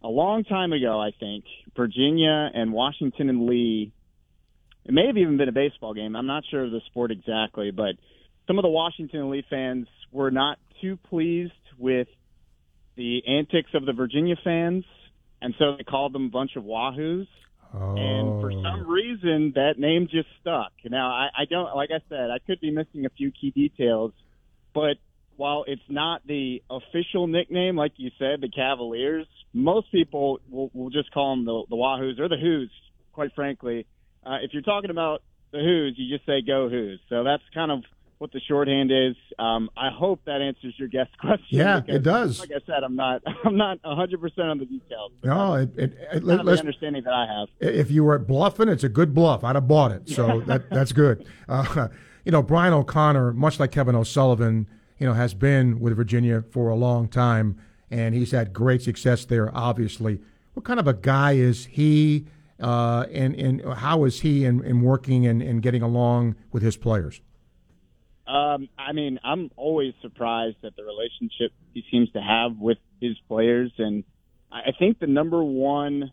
a long time ago, I think Virginia and Washington and Lee. It may have even been a baseball game. I'm not sure of the sport exactly, but some of the Washington and Lee fans were not too pleased with the antics of the Virginia fans and so they called them a bunch of Wahoos. And for Oh. some reason, that name just stuck. Now, I, I don't, like I said, I could be missing a few key details, but while it's not the official nickname, like you said, the Cavaliers, most people will, will just call them the, the Wahoos or the Who's, quite frankly. Uh, if you're talking about the Who's, you just say go Who's. So that's kind of what the shorthand is. Um, I hope that answers your guest question. Yeah, because, it does. Like I said, I'm not, I'm not 100 percent on the details. No, it, it, it, let, the us understanding that I have. if you were bluffing, it's a good bluff. I'd have bought it, so that that's good. Uh, you know, Brian O'Connor, much like Kevin O'Sullivan, you know, has been with Virginia for a long time, and he's had great success there. Obviously, what kind of a guy is he, uh, and and how is he in, in working and, and getting along with his players? Um, I mean, I'm always surprised at the relationship he seems to have with his players, and I think the number one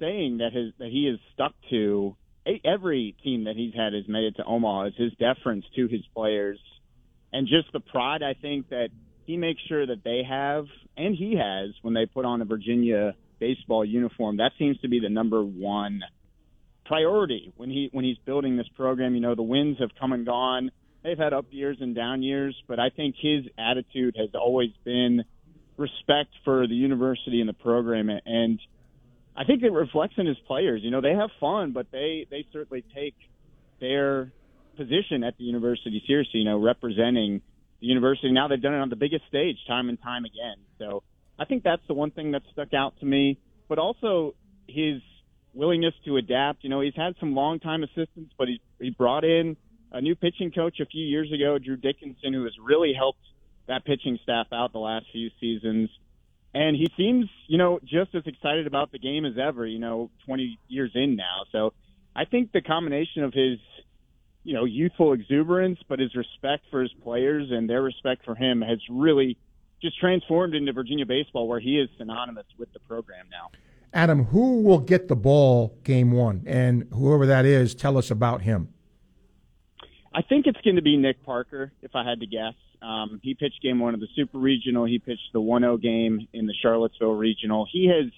saying that his that he has stuck to every team that he's had has made it to Omaha is his deference to his players, and just the pride I think that he makes sure that they have and he has when they put on a Virginia baseball uniform. That seems to be the number one priority when he when he's building this program. You know, the wins have come and gone. They've had up years and down years, but I think his attitude has always been respect for the university and the program, and I think it reflects in his players. You know, they have fun, but they they certainly take their position at the university seriously. You know, representing the university. Now they've done it on the biggest stage time and time again. So I think that's the one thing that stuck out to me. But also his willingness to adapt. You know, he's had some longtime assistants, but he he brought in a new pitching coach a few years ago, Drew Dickinson, who has really helped that pitching staff out the last few seasons. And he seems, you know, just as excited about the game as ever, you know, 20 years in now. So I think the combination of his, you know, youthful exuberance, but his respect for his players and their respect for him has really just transformed into Virginia baseball, where he is synonymous with the program now. Adam, who will get the ball game one, and whoever that is, tell us about him. I think it's going to be Nick Parker, if I had to guess. Um, he pitched game one of the Super Regional. He pitched the 1 0 game in the Charlottesville Regional. He has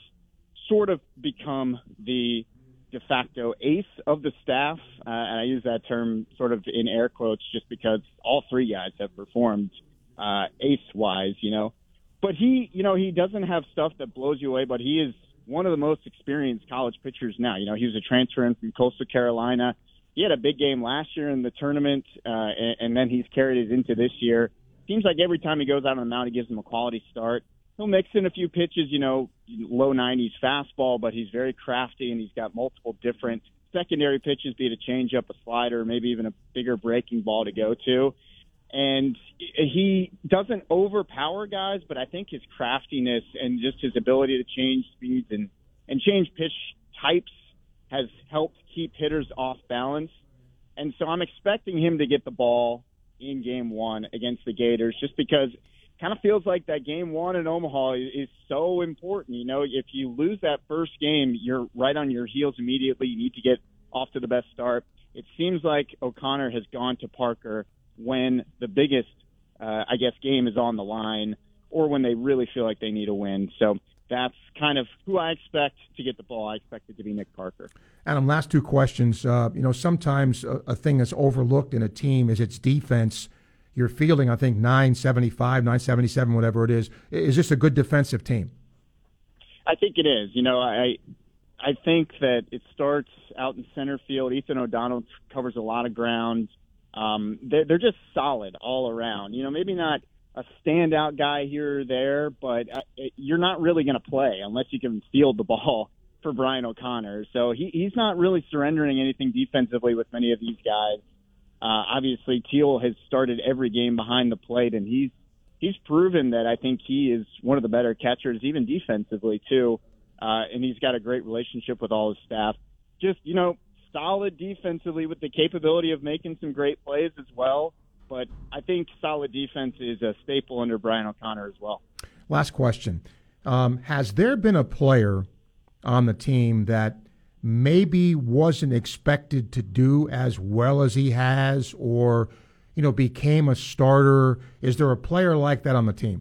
sort of become the de facto ace of the staff. Uh, and I use that term sort of in air quotes just because all three guys have performed uh, ace wise, you know. But he, you know, he doesn't have stuff that blows you away, but he is one of the most experienced college pitchers now. You know, he was a transfer in from Coastal Carolina he had a big game last year in the tournament, uh, and, and then he's carried it into this year. Seems like every time he goes out on the mound, he gives them a quality start. He'll mix in a few pitches, you know, low 90s fastball, but he's very crafty and he's got multiple different secondary pitches, be it a changeup, a slider, maybe even a bigger breaking ball to go to. And he doesn't overpower guys, but I think his craftiness and just his ability to change speeds and, and change pitch types has helped keep hitters off balance. And so I'm expecting him to get the ball in game one against the Gators just because kind of feels like that game one in Omaha is, is so important. You know, if you lose that first game, you're right on your heels immediately. You need to get off to the best start. It seems like O'Connor has gone to Parker when the biggest, uh, I guess, game is on the line or when they really feel like they need a win. So that's kind of who I expect to get the ball. I expect it to be Nick Parker. Adam, last two questions. Uh, you know, sometimes a, a, thing that's overlooked in a team is its defense. You're fielding, I think, 975, 977, whatever it is. Is this a good defensive team? I think it is. You know, I I think that it starts out in center field. Ethan O'Donnell covers a lot of ground. Um, they're, they're just solid all around. You know, maybe not a standout guy here or there, but uh, you're not really going to play unless you can field the ball for Brian O'Connor. So he, he's not really surrendering anything defensively with many of these guys. Uh, obviously, Teel has started every game behind the plate, and he's he's proven that I think he is one of the better catchers, even defensively too. Uh, and he's got a great relationship with all his staff. Just you know, solid defensively with the capability of making some great plays as well but I think solid defense is a staple under Brian O'Connor as well. Last question. Um, has there been a player on the team that maybe wasn't expected to do as well as he has or, you know, became a starter? Is there a player like that on the team?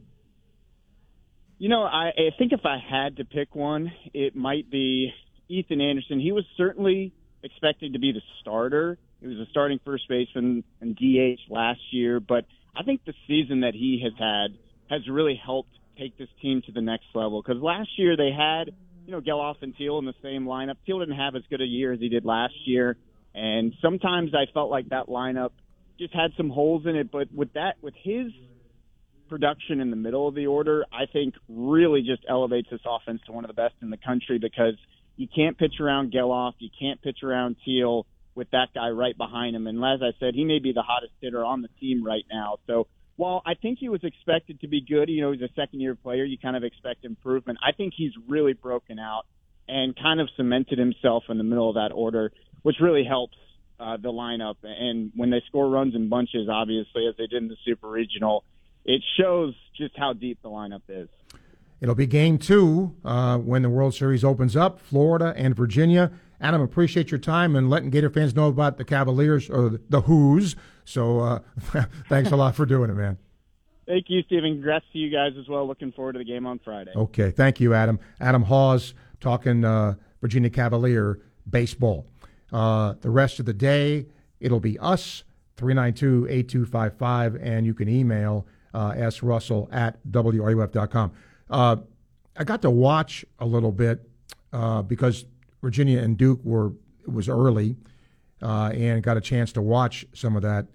You know, I, I think if I had to pick one, it might be Ethan Anderson. He was certainly expected to be the starter. He was a starting first baseman and DH last year, but I think the season that he has had has really helped take this team to the next level. Because last year they had, you know, Gelof and Teel in the same lineup. Teel didn't have as good a year as he did last year, and sometimes I felt like that lineup just had some holes in it. But with that, with his production in the middle of the order, I think really just elevates this offense to one of the best in the country because you can't pitch around Gelof, you can't pitch around Teel with that guy right behind him. And as I said, he may be the hottest hitter on the team right now. So while I think he was expected to be good, you know, he's a second year player, you kind of expect improvement. I think he's really broken out and kind of cemented himself in the middle of that order, which really helps uh, the lineup. And when they score runs in bunches, obviously, as they did in the Super Regional, it shows just how deep the lineup is. It'll be game two uh, when the World Series opens up, Florida and Virginia. Adam, appreciate your time and letting Gator fans know about the Cavaliers or the Who's. So uh, thanks a lot for doing it, man. Thank you, Stephen. Congrats to you guys as well. Looking forward to the game on Friday. Okay, thank you, Adam. Adam Hawes talking uh, Virginia Cavalier baseball. Uh, the rest of the day, it'll be us, 392 8255, and you can email uh, srussell at wruf.com. Uh, I got to watch a little bit uh, because Virginia and Duke were was early, uh, and got a chance to watch some of that.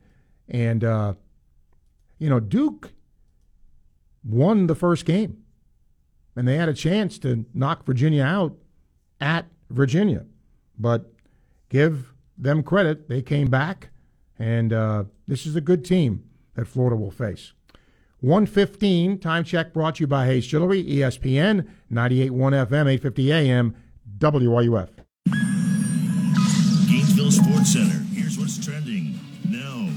And uh, you know, Duke won the first game, and they had a chance to knock Virginia out at Virginia, but give them credit; they came back, and uh, this is a good team that Florida will face. 115 time check brought to you by Hayes Jewelry, ESPN, 98.1 FM, 850 AM, WRUF. Gainesville Sports Center. Here's what's trending now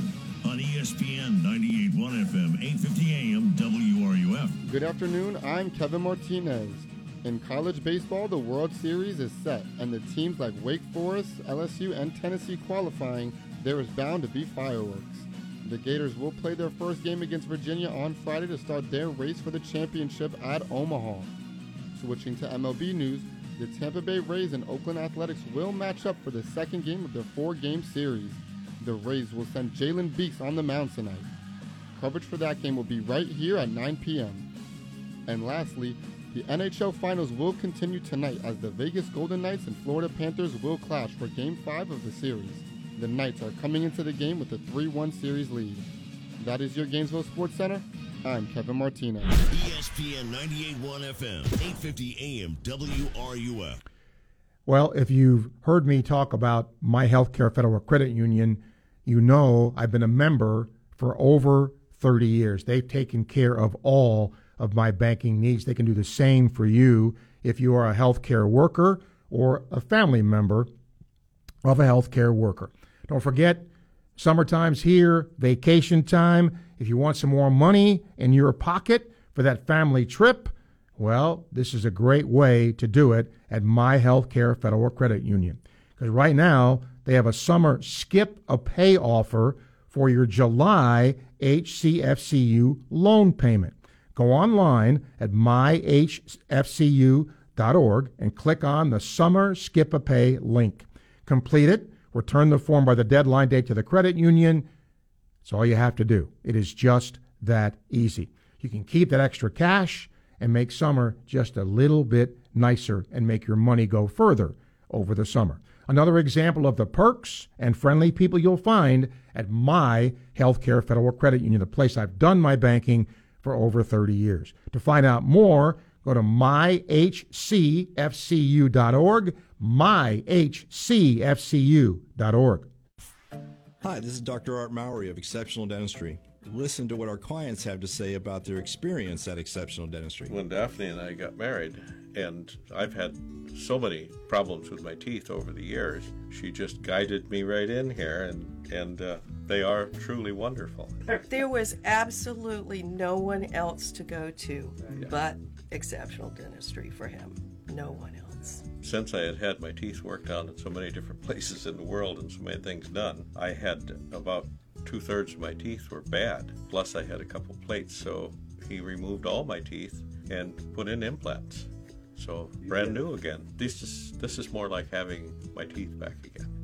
on ESPN 98.1 FM, 850 AM, WRUF. Good afternoon. I'm Kevin Martinez. In college baseball, the World Series is set, and the teams like Wake Forest, LSU, and Tennessee qualifying, there is bound to be fireworks. The Gators will play their first game against Virginia on Friday to start their race for the championship at Omaha. Switching to MLB news, the Tampa Bay Rays and Oakland Athletics will match up for the second game of their four game series. The Rays will send Jalen Beeks on the mound tonight. Coverage for that game will be right here at 9 p.m. And lastly, the NHL Finals will continue tonight as the Vegas Golden Knights and Florida Panthers will clash for Game 5 of the series. The Knights are coming into the game with a 3 1 series lead. That is your Gainesville Sports Center. I'm Kevin Martinez. ESPN 98.1 FM, 850 AM, WRUF. Well, if you've heard me talk about my healthcare federal credit union, you know I've been a member for over 30 years. They've taken care of all of my banking needs. They can do the same for you if you are a healthcare worker or a family member of a healthcare worker. Don't forget, summertime's here, vacation time. If you want some more money in your pocket for that family trip, well, this is a great way to do it at My Healthcare Federal Credit Union. Because right now, they have a summer skip a pay offer for your July HCFCU loan payment. Go online at myhcfcu.org and click on the Summer Skip a Pay link. Complete it, return the form by the deadline date to the credit union. It's all you have to do. It is just that easy. You can keep that extra cash and make summer just a little bit nicer and make your money go further over the summer. Another example of the perks and friendly people you'll find at my Healthcare Federal Credit Union, the place I've done my banking for over 30 years. To find out more, go to myhcfcu.org, myhcfcu.org. Hi, this is Dr. Art Mowry of Exceptional Dentistry. Listen to what our clients have to say about their experience at Exceptional Dentistry. When Daphne and I got married, and I've had so many problems with my teeth over the years, she just guided me right in here, and, and uh, they are truly wonderful. There was absolutely no one else to go to but Exceptional Dentistry for him. No one else. Since I had had my teeth worked on in so many different places in the world and so many things done, I had about two thirds of my teeth were bad. Plus, I had a couple plates, so he removed all my teeth and put in implants. So brand new again. This is this is more like having my teeth back again.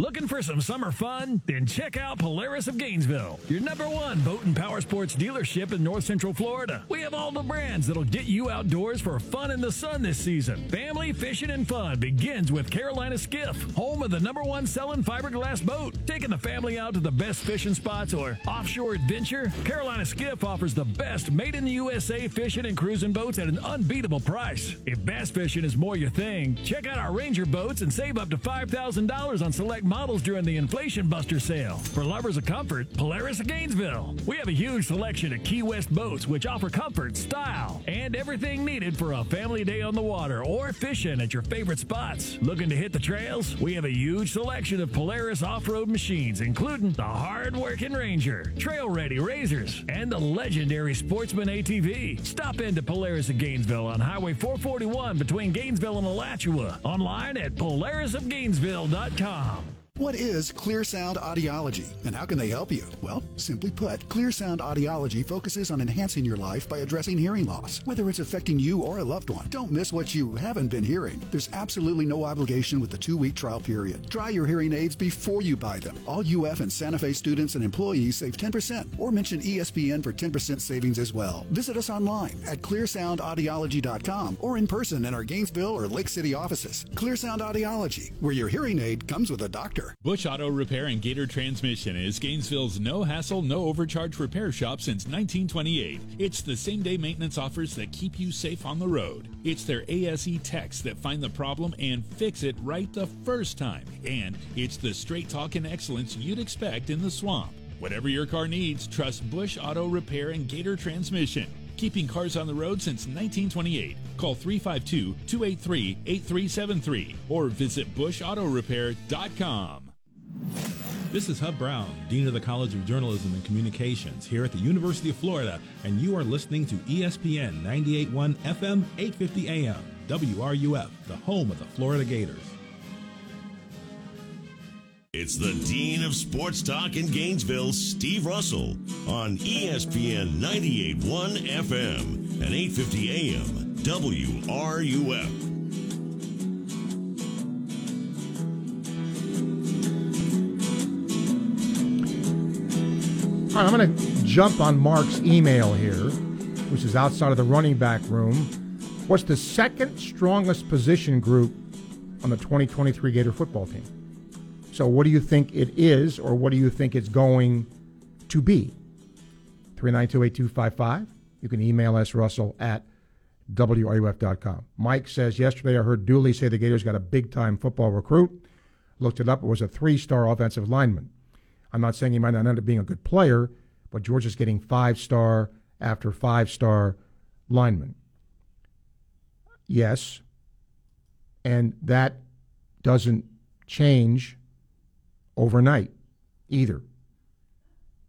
Looking for some summer fun? Then check out Polaris of Gainesville, your number one boat and power sports dealership in North Central Florida. We have all the brands that'll get you outdoors for fun in the sun this season. Family fishing and fun begins with Carolina Skiff, home of the number one selling fiberglass boat. Taking the family out to the best fishing spots or offshore adventure, Carolina Skiff offers the best made in the USA fishing and cruising boats at an unbeatable price. If bass fishing is more your thing, check out our Ranger boats and save up to $5,000 on select models during the Inflation Buster sale. For lovers of comfort, Polaris of Gainesville. We have a huge selection of Key West boats which offer comfort, style, and everything needed for a family day on the water or fishing at your favorite spots. Looking to hit the trails? We have a huge selection of Polaris off-road machines, including the hard-working Ranger, trail-ready Razors, and the legendary Sportsman ATV. Stop into Polaris of Gainesville on Highway 441 between Gainesville and Alachua. Online at polarisofgainesville.com. What is Clear Sound Audiology and how can they help you? Well, simply put, Clear Sound Audiology focuses on enhancing your life by addressing hearing loss, whether it's affecting you or a loved one. Don't miss what you haven't been hearing. There's absolutely no obligation with the two week trial period. Try your hearing aids before you buy them. All UF and Santa Fe students and employees save 10% or mention ESPN for 10% savings as well. Visit us online at clearsoundaudiology.com or in person in our Gainesville or Lake City offices. Clear Sound Audiology, where your hearing aid comes with a doctor. Bush Auto Repair and Gator Transmission is Gainesville's no hassle, no overcharge repair shop since 1928. It's the same day maintenance offers that keep you safe on the road. It's their ASE techs that find the problem and fix it right the first time. And it's the straight talk and excellence you'd expect in the swamp. Whatever your car needs, trust Bush Auto Repair and Gator Transmission. Keeping cars on the road since 1928. Call 352 283 8373 or visit bushautorepair.com. This is Hub Brown, Dean of the College of Journalism and Communications here at the University of Florida, and you are listening to ESPN 98.1 FM, 850 AM, WRUF, the home of the Florida Gators. It's the Dean of Sports Talk in Gainesville, Steve Russell, on ESPN 98.1 FM and 850 AM, WRUF. All right, I'm going to jump on Mark's email here, which is outside of the running back room. What's the second strongest position group on the 2023 Gator football team? So, what do you think it is, or what do you think it's going to be? 392 8255. You can email us, Russell, at WRUF.com. Mike says, Yesterday I heard Dooley say the Gators got a big time football recruit. Looked it up, it was a three star offensive lineman. I'm not saying he might not end up being a good player, but Georgia's getting five star after five star linemen. Yes. And that doesn't change overnight either.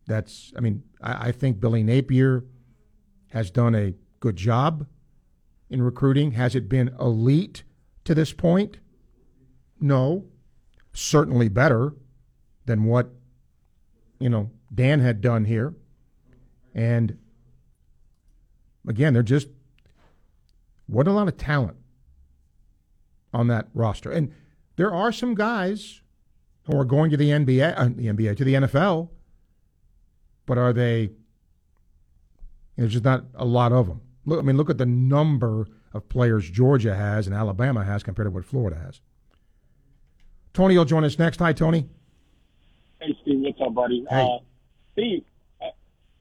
That's, I mean, I, I think Billy Napier has done a good job in recruiting. Has it been elite to this point? No. Certainly better than what you know Dan had done here. And again, they're just what a lot of talent on that roster. And there are some guys who are going to the NBA, uh, the NBA to the NFL, but are they? There's just not a lot of them. Look, I mean, look at the number of players Georgia has and Alabama has compared to what Florida has. Tony will join us next. Hi, Tony. Hey, Steve, what's up, buddy? Hey. Uh, Steve, uh,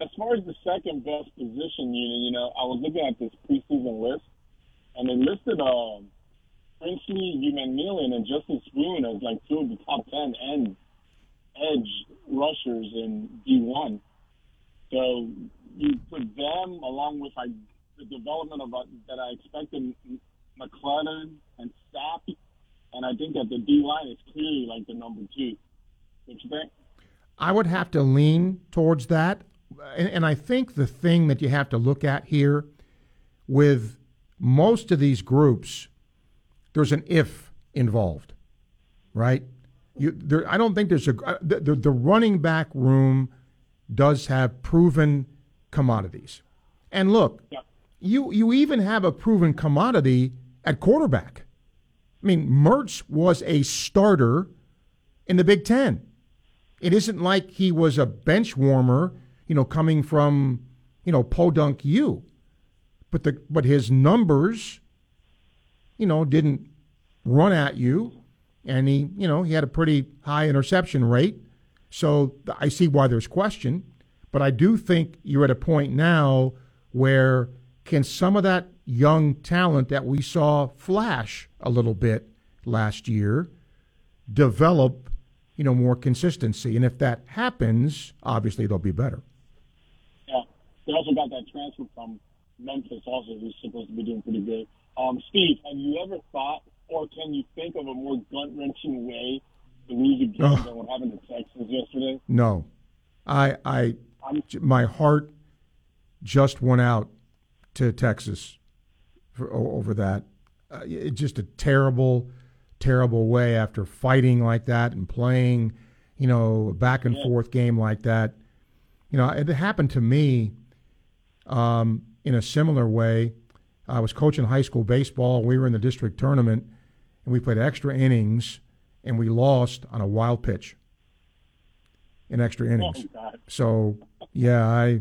as far as the second best position unit, you know, I was looking at this preseason list, and they listed um, Princely, Umanmielen, and Justus Boone as like two of the top ten end edge rushers in D1. So you put them along with like the development of uh, that I expected McClellan and Sapp, and I think that the D line is clearly like the number two. What you think? I would have to lean towards that. and, and I think the thing that you have to look at here with most of these groups, there's an if involved, right? You, there, I don't think there's a uh, the, the, the running back room does have proven commodities, and look, you you even have a proven commodity at quarterback. I mean, Mertz was a starter in the Big Ten. It isn't like he was a bench warmer, you know, coming from you know Podunk U, but the but his numbers, you know, didn't run at you and he, you know, he had a pretty high interception rate. So I see why there's question, but I do think you're at a point now where can some of that young talent that we saw flash a little bit last year develop, you know, more consistency, and if that happens, obviously they'll be better. Yeah, they also got that transfer from Memphis, also who's supposed to be doing pretty good. Um, Steve, have you ever thought or can you think of a more gut wrenching way to lose a game oh. than what happened to Texas yesterday? No, I, I, my heart just went out to Texas for, over that. Uh, it's just a terrible, terrible way after fighting like that and playing, you know, a back and yeah. forth game like that. You know, it happened to me um, in a similar way. I was coaching high school baseball. We were in the district tournament, and we played extra innings, and we lost on a wild pitch in extra oh, innings. Oh, so yeah, I,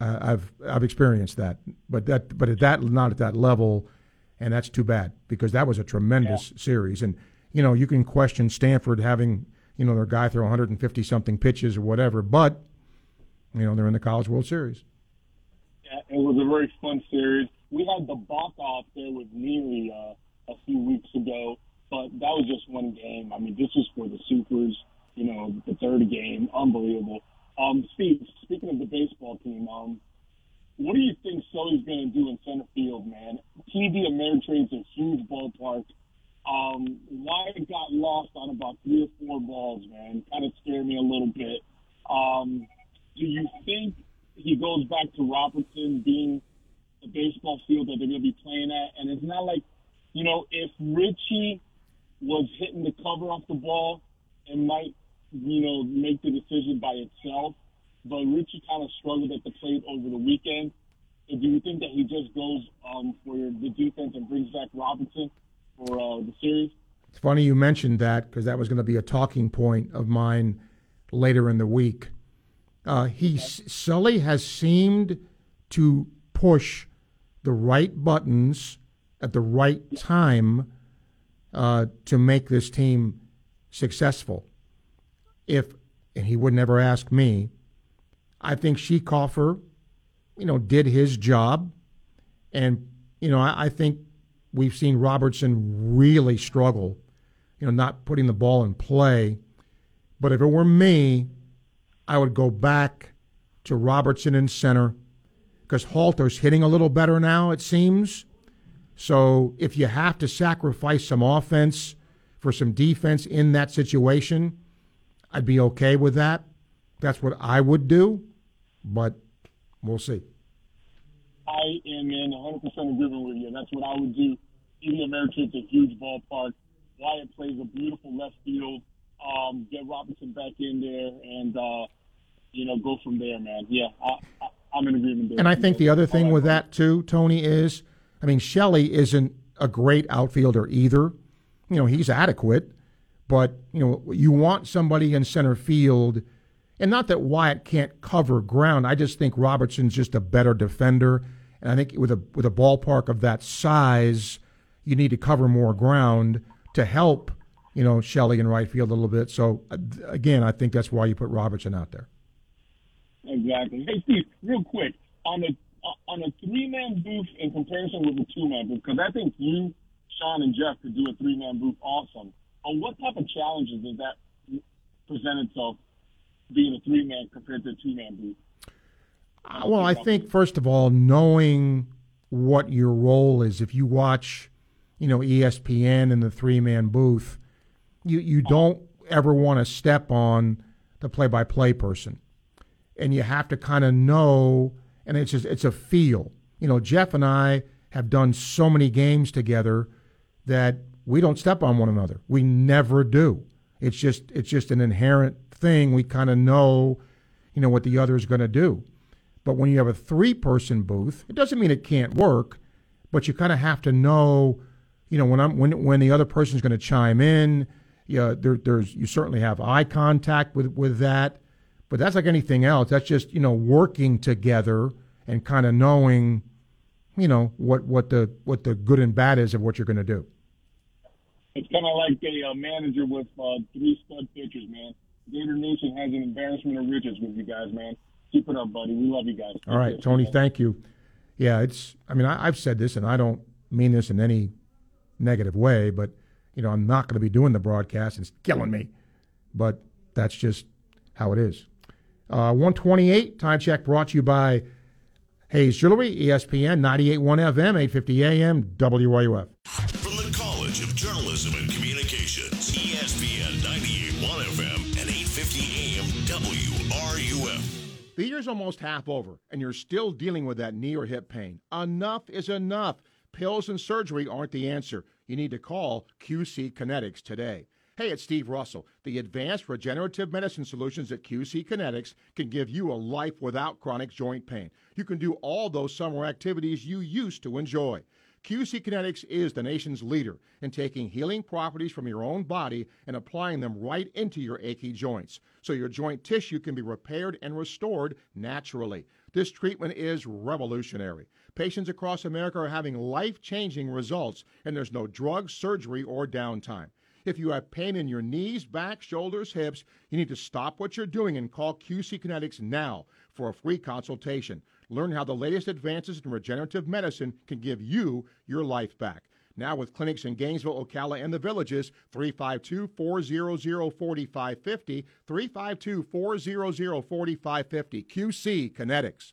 I have I've experienced that, but that but at that not at that level, and that's too bad because that was a tremendous yeah. series, and you know you can question Stanford having you know their guy throw 150 something pitches or whatever, but you know they're in the College World Series. Yeah, it was a very fun series. We had the Bach off there with Neely. Uh, a few weeks ago, but that was just one game. I mean, this is for the Supers, you know, the third game. Unbelievable. Um, Steve, speaking of the baseball team, um, what do you think Sully's going to do in center field, man? TD Ameritrade's a huge ballpark. Um, why it got lost on about three or four balls, man, kind of scared me a little bit. Um, do you think he goes back to Robertson being the baseball field that they're going to be playing at? And it's not like you know, if Richie was hitting the cover off the ball, it might, you know, make the decision by itself. But Richie kind of struggled at the plate over the weekend. do you think that he just goes um, for the defense and brings back Robinson for uh, the series? It's funny you mentioned that because that was going to be a talking point of mine later in the week. Uh, he okay. Sully has seemed to push the right buttons at the right time uh, to make this team successful. If and he would never ask me, I think Schiekofer, you know, did his job, and you know, I, I think we've seen Robertson really struggle, you know, not putting the ball in play. But if it were me, I would go back to Robertson in center because Halter's hitting a little better now, it seems. So if you have to sacrifice some offense for some defense in that situation, I'd be okay with that. That's what I would do, but we'll see. I am in 100% agreement with you. That's what I would do. Even American's a huge ballpark. Wyatt plays a beautiful left field. Um, get Robinson back in there and, uh, you know, go from there, man. Yeah, I, am in agreement. And I think the other thing with that, too, Tony, is I mean, Shelley isn't a great outfielder either. You know, he's adequate, but, you know, you want somebody in center field. And not that Wyatt can't cover ground. I just think Robertson's just a better defender. And I think with a with a ballpark of that size, you need to cover more ground to help, you know, Shelley in right field a little bit. So uh, again, I think that's why you put Robertson out there. Exactly. Hey Steve, real quick on the on a three man booth in comparison with a two man booth, because I think you, Sean, and Jeff could do a three man booth awesome. On what type of challenges does that present itself being a three man compared to a two man booth? Uh, well, I think first of all, knowing what your role is. If you watch, you know, ESPN in the three man booth, you you don't ever want to step on the play by play person. And you have to kind of know, and it's just it's a feel. You know, Jeff and I have done so many games together that we don't step on one another. We never do. It's just it's just an inherent thing. We kind of know, you know, what the other is going to do. But when you have a three-person booth, it doesn't mean it can't work, but you kind of have to know, you know, when I'm when when the other person's going to chime in. Yeah, there, there's you certainly have eye contact with with that, but that's like anything else. That's just you know working together and kind of knowing, you know, what what the what the good and bad is of what you're going to do. It's kind of like a uh, manager with uh, three stud pitchers, man. Gator Nation has an embarrassment of riches with you guys, man. Keep it up, buddy. We love you guys. All right, Tony, thank you. Yeah, it's. I mean, I, I've said this, and I don't mean this in any negative way, but you know, I'm not going to be doing the broadcast. It's killing me, but that's just how it is. Uh, 128 time check brought to you by Hayes Jewelry, ESPN 98.1 FM, 850 AM, WRUF. From the College of Journalism and Communications, ESPN 98.1 FM and 850 AM, WRUF. The year's almost half over, and you're still dealing with that knee or hip pain. Enough is enough. Pills and surgery aren't the answer. You need to call QC Kinetics today. Hey, it's Steve Russell. The advanced regenerative medicine solutions at QC Kinetics can give you a life without chronic joint pain. You can do all those summer activities you used to enjoy. QC Kinetics is the nation's leader in taking healing properties from your own body and applying them right into your achy joints so your joint tissue can be repaired and restored naturally. This treatment is revolutionary. Patients across America are having life changing results, and there's no drug, surgery, or downtime. If you have pain in your knees, back, shoulders, hips, you need to stop what you're doing and call QC Kinetics now for a free consultation. Learn how the latest advances in regenerative medicine can give you your life back. Now, with clinics in Gainesville, Ocala, and the villages, 352 400 4550, 352 400 4550. QC Kinetics.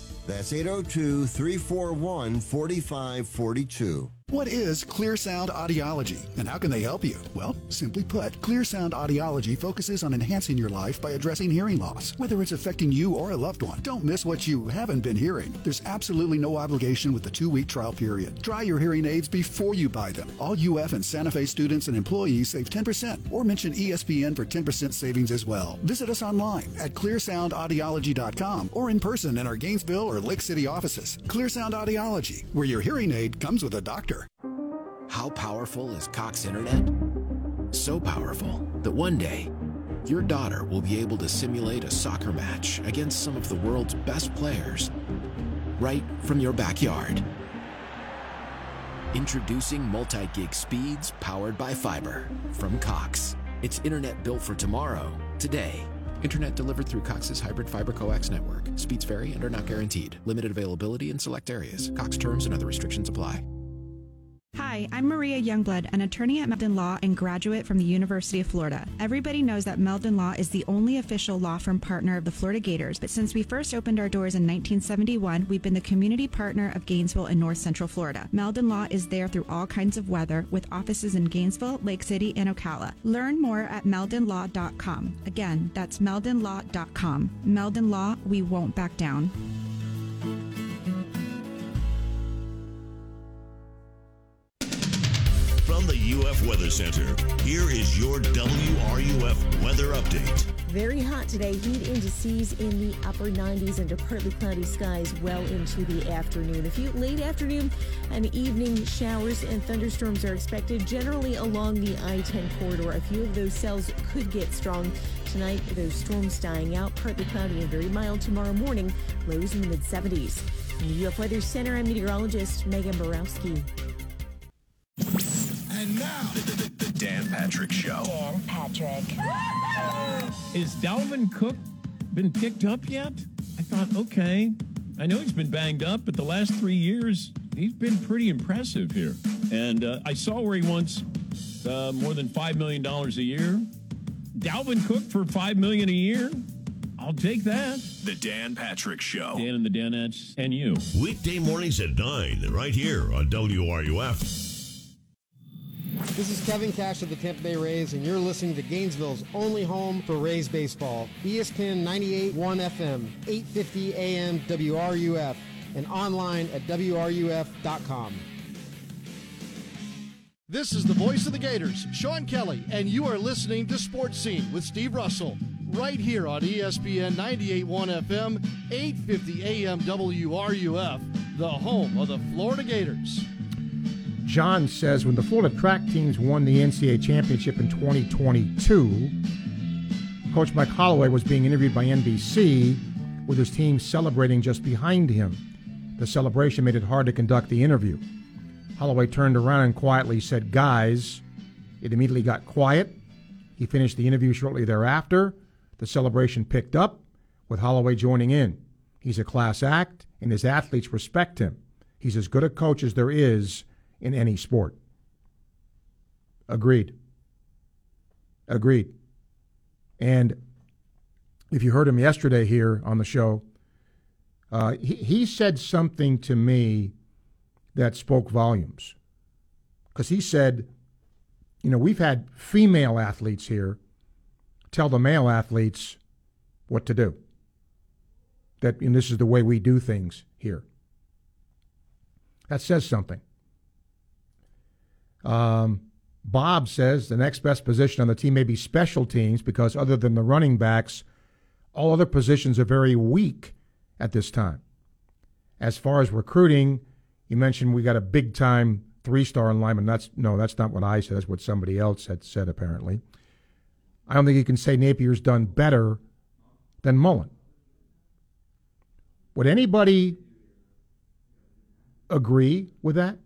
That's 802 341 4542. What is Clear Sound Audiology and how can they help you? Well, simply put, Clear Sound Audiology focuses on enhancing your life by addressing hearing loss, whether it's affecting you or a loved one. Don't miss what you haven't been hearing. There's absolutely no obligation with the two week trial period. Try your hearing aids before you buy them. All UF and Santa Fe students and employees save 10% or mention ESPN for 10% savings as well. Visit us online at clearsoundaudiology.com or in person in our Gainesville or Lake City offices. Clear Sound Audiology, where your hearing aid comes with a doctor. How powerful is Cox Internet? So powerful that one day, your daughter will be able to simulate a soccer match against some of the world's best players right from your backyard. Introducing multi gig speeds powered by fiber from Cox. It's internet built for tomorrow, today. Internet delivered through Cox's hybrid fiber coax network. Speeds vary and are not guaranteed. Limited availability in select areas. Cox terms and other restrictions apply. Hi, I'm Maria Youngblood, an attorney at Meldon Law and graduate from the University of Florida. Everybody knows that Meldon Law is the only official law firm partner of the Florida Gators, but since we first opened our doors in 1971, we've been the community partner of Gainesville and North Central Florida. Meldon Law is there through all kinds of weather with offices in Gainesville, Lake City, and Ocala. Learn more at meldonlaw.com. Again, that's meldonlaw.com. Meldon Law, we won't back down. From the UF Weather Center, here is your WRUF weather update. Very hot today. Heat indices in the upper 90s under partly cloudy skies well into the afternoon. A few late afternoon and evening showers and thunderstorms are expected generally along the I 10 corridor. A few of those cells could get strong. Tonight, those storms dying out, partly cloudy and very mild tomorrow morning, lows in the mid 70s. From the UF Weather Center, I'm meteorologist Megan Borowski. And now, the, the, the Dan Patrick Show. Dan Patrick. Is Dalvin Cook been picked up yet? I thought, okay. I know he's been banged up, but the last three years, he's been pretty impressive here. And uh, I saw where he wants uh, more than $5 million a year. Dalvin Cook for 5 million a year? I'll take that. The Dan Patrick Show. Dan and the Danettes and you. Weekday mornings at 9, right here on WRUF. This is Kevin Cash of the Tampa Bay Rays, and you're listening to Gainesville's only home for Rays baseball. ESPN 98.1 FM, 850 AM WRUF, and online at WRUF.com. This is the voice of the Gators, Sean Kelly, and you are listening to Sports Scene with Steve Russell, right here on ESPN 98.1 FM, 850 AM WRUF, the home of the Florida Gators. John says when the Florida track teams won the NCAA championship in 2022, Coach Mike Holloway was being interviewed by NBC with his team celebrating just behind him. The celebration made it hard to conduct the interview. Holloway turned around and quietly said, Guys, it immediately got quiet. He finished the interview shortly thereafter. The celebration picked up, with Holloway joining in. He's a class act, and his athletes respect him. He's as good a coach as there is in any sport. Agreed. Agreed. And if you heard him yesterday here on the show, uh, he, he said something to me that spoke volumes. Because he said, you know, we've had female athletes here tell the male athletes what to do. That and this is the way we do things here. That says something. Um, Bob says the next best position on the team may be special teams because, other than the running backs, all other positions are very weak at this time. As far as recruiting, you mentioned we got a big time three star lineman. That's no, that's not what I said. That's what somebody else had said apparently. I don't think you can say Napier's done better than Mullen. Would anybody agree with that?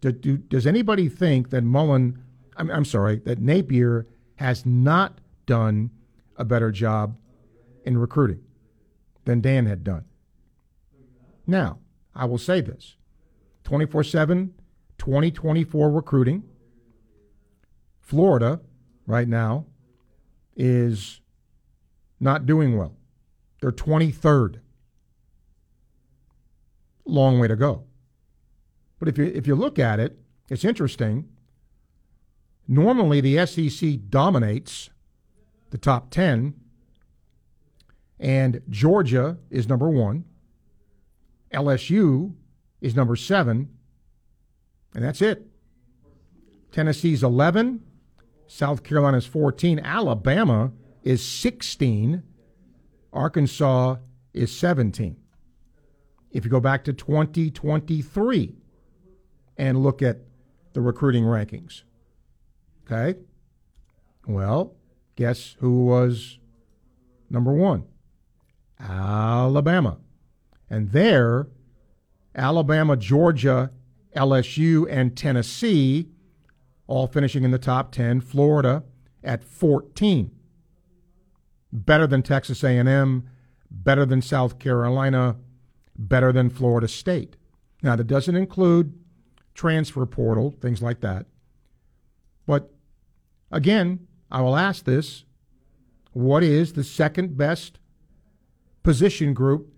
Do, do, does anybody think that Mullen, I'm, I'm sorry, that Napier has not done a better job in recruiting than Dan had done? Now, I will say this 24 7, 2024 recruiting. Florida, right now, is not doing well. They're 23rd. Long way to go. But if you if you look at it, it's interesting. Normally, the SEC dominates the top ten, and Georgia is number one. LSU is number seven, and that's it. Tennessee's eleven, South Carolina's fourteen, Alabama is sixteen, Arkansas is seventeen. If you go back to 2023 and look at the recruiting rankings. Okay? Well, guess who was number one? Alabama. And there, Alabama, Georgia, LSU, and Tennessee all finishing in the top 10. Florida at 14. Better than Texas A&M, better than South Carolina, better than Florida State. Now, that doesn't include transfer portal, things like that. But again, I will ask this what is the second best position group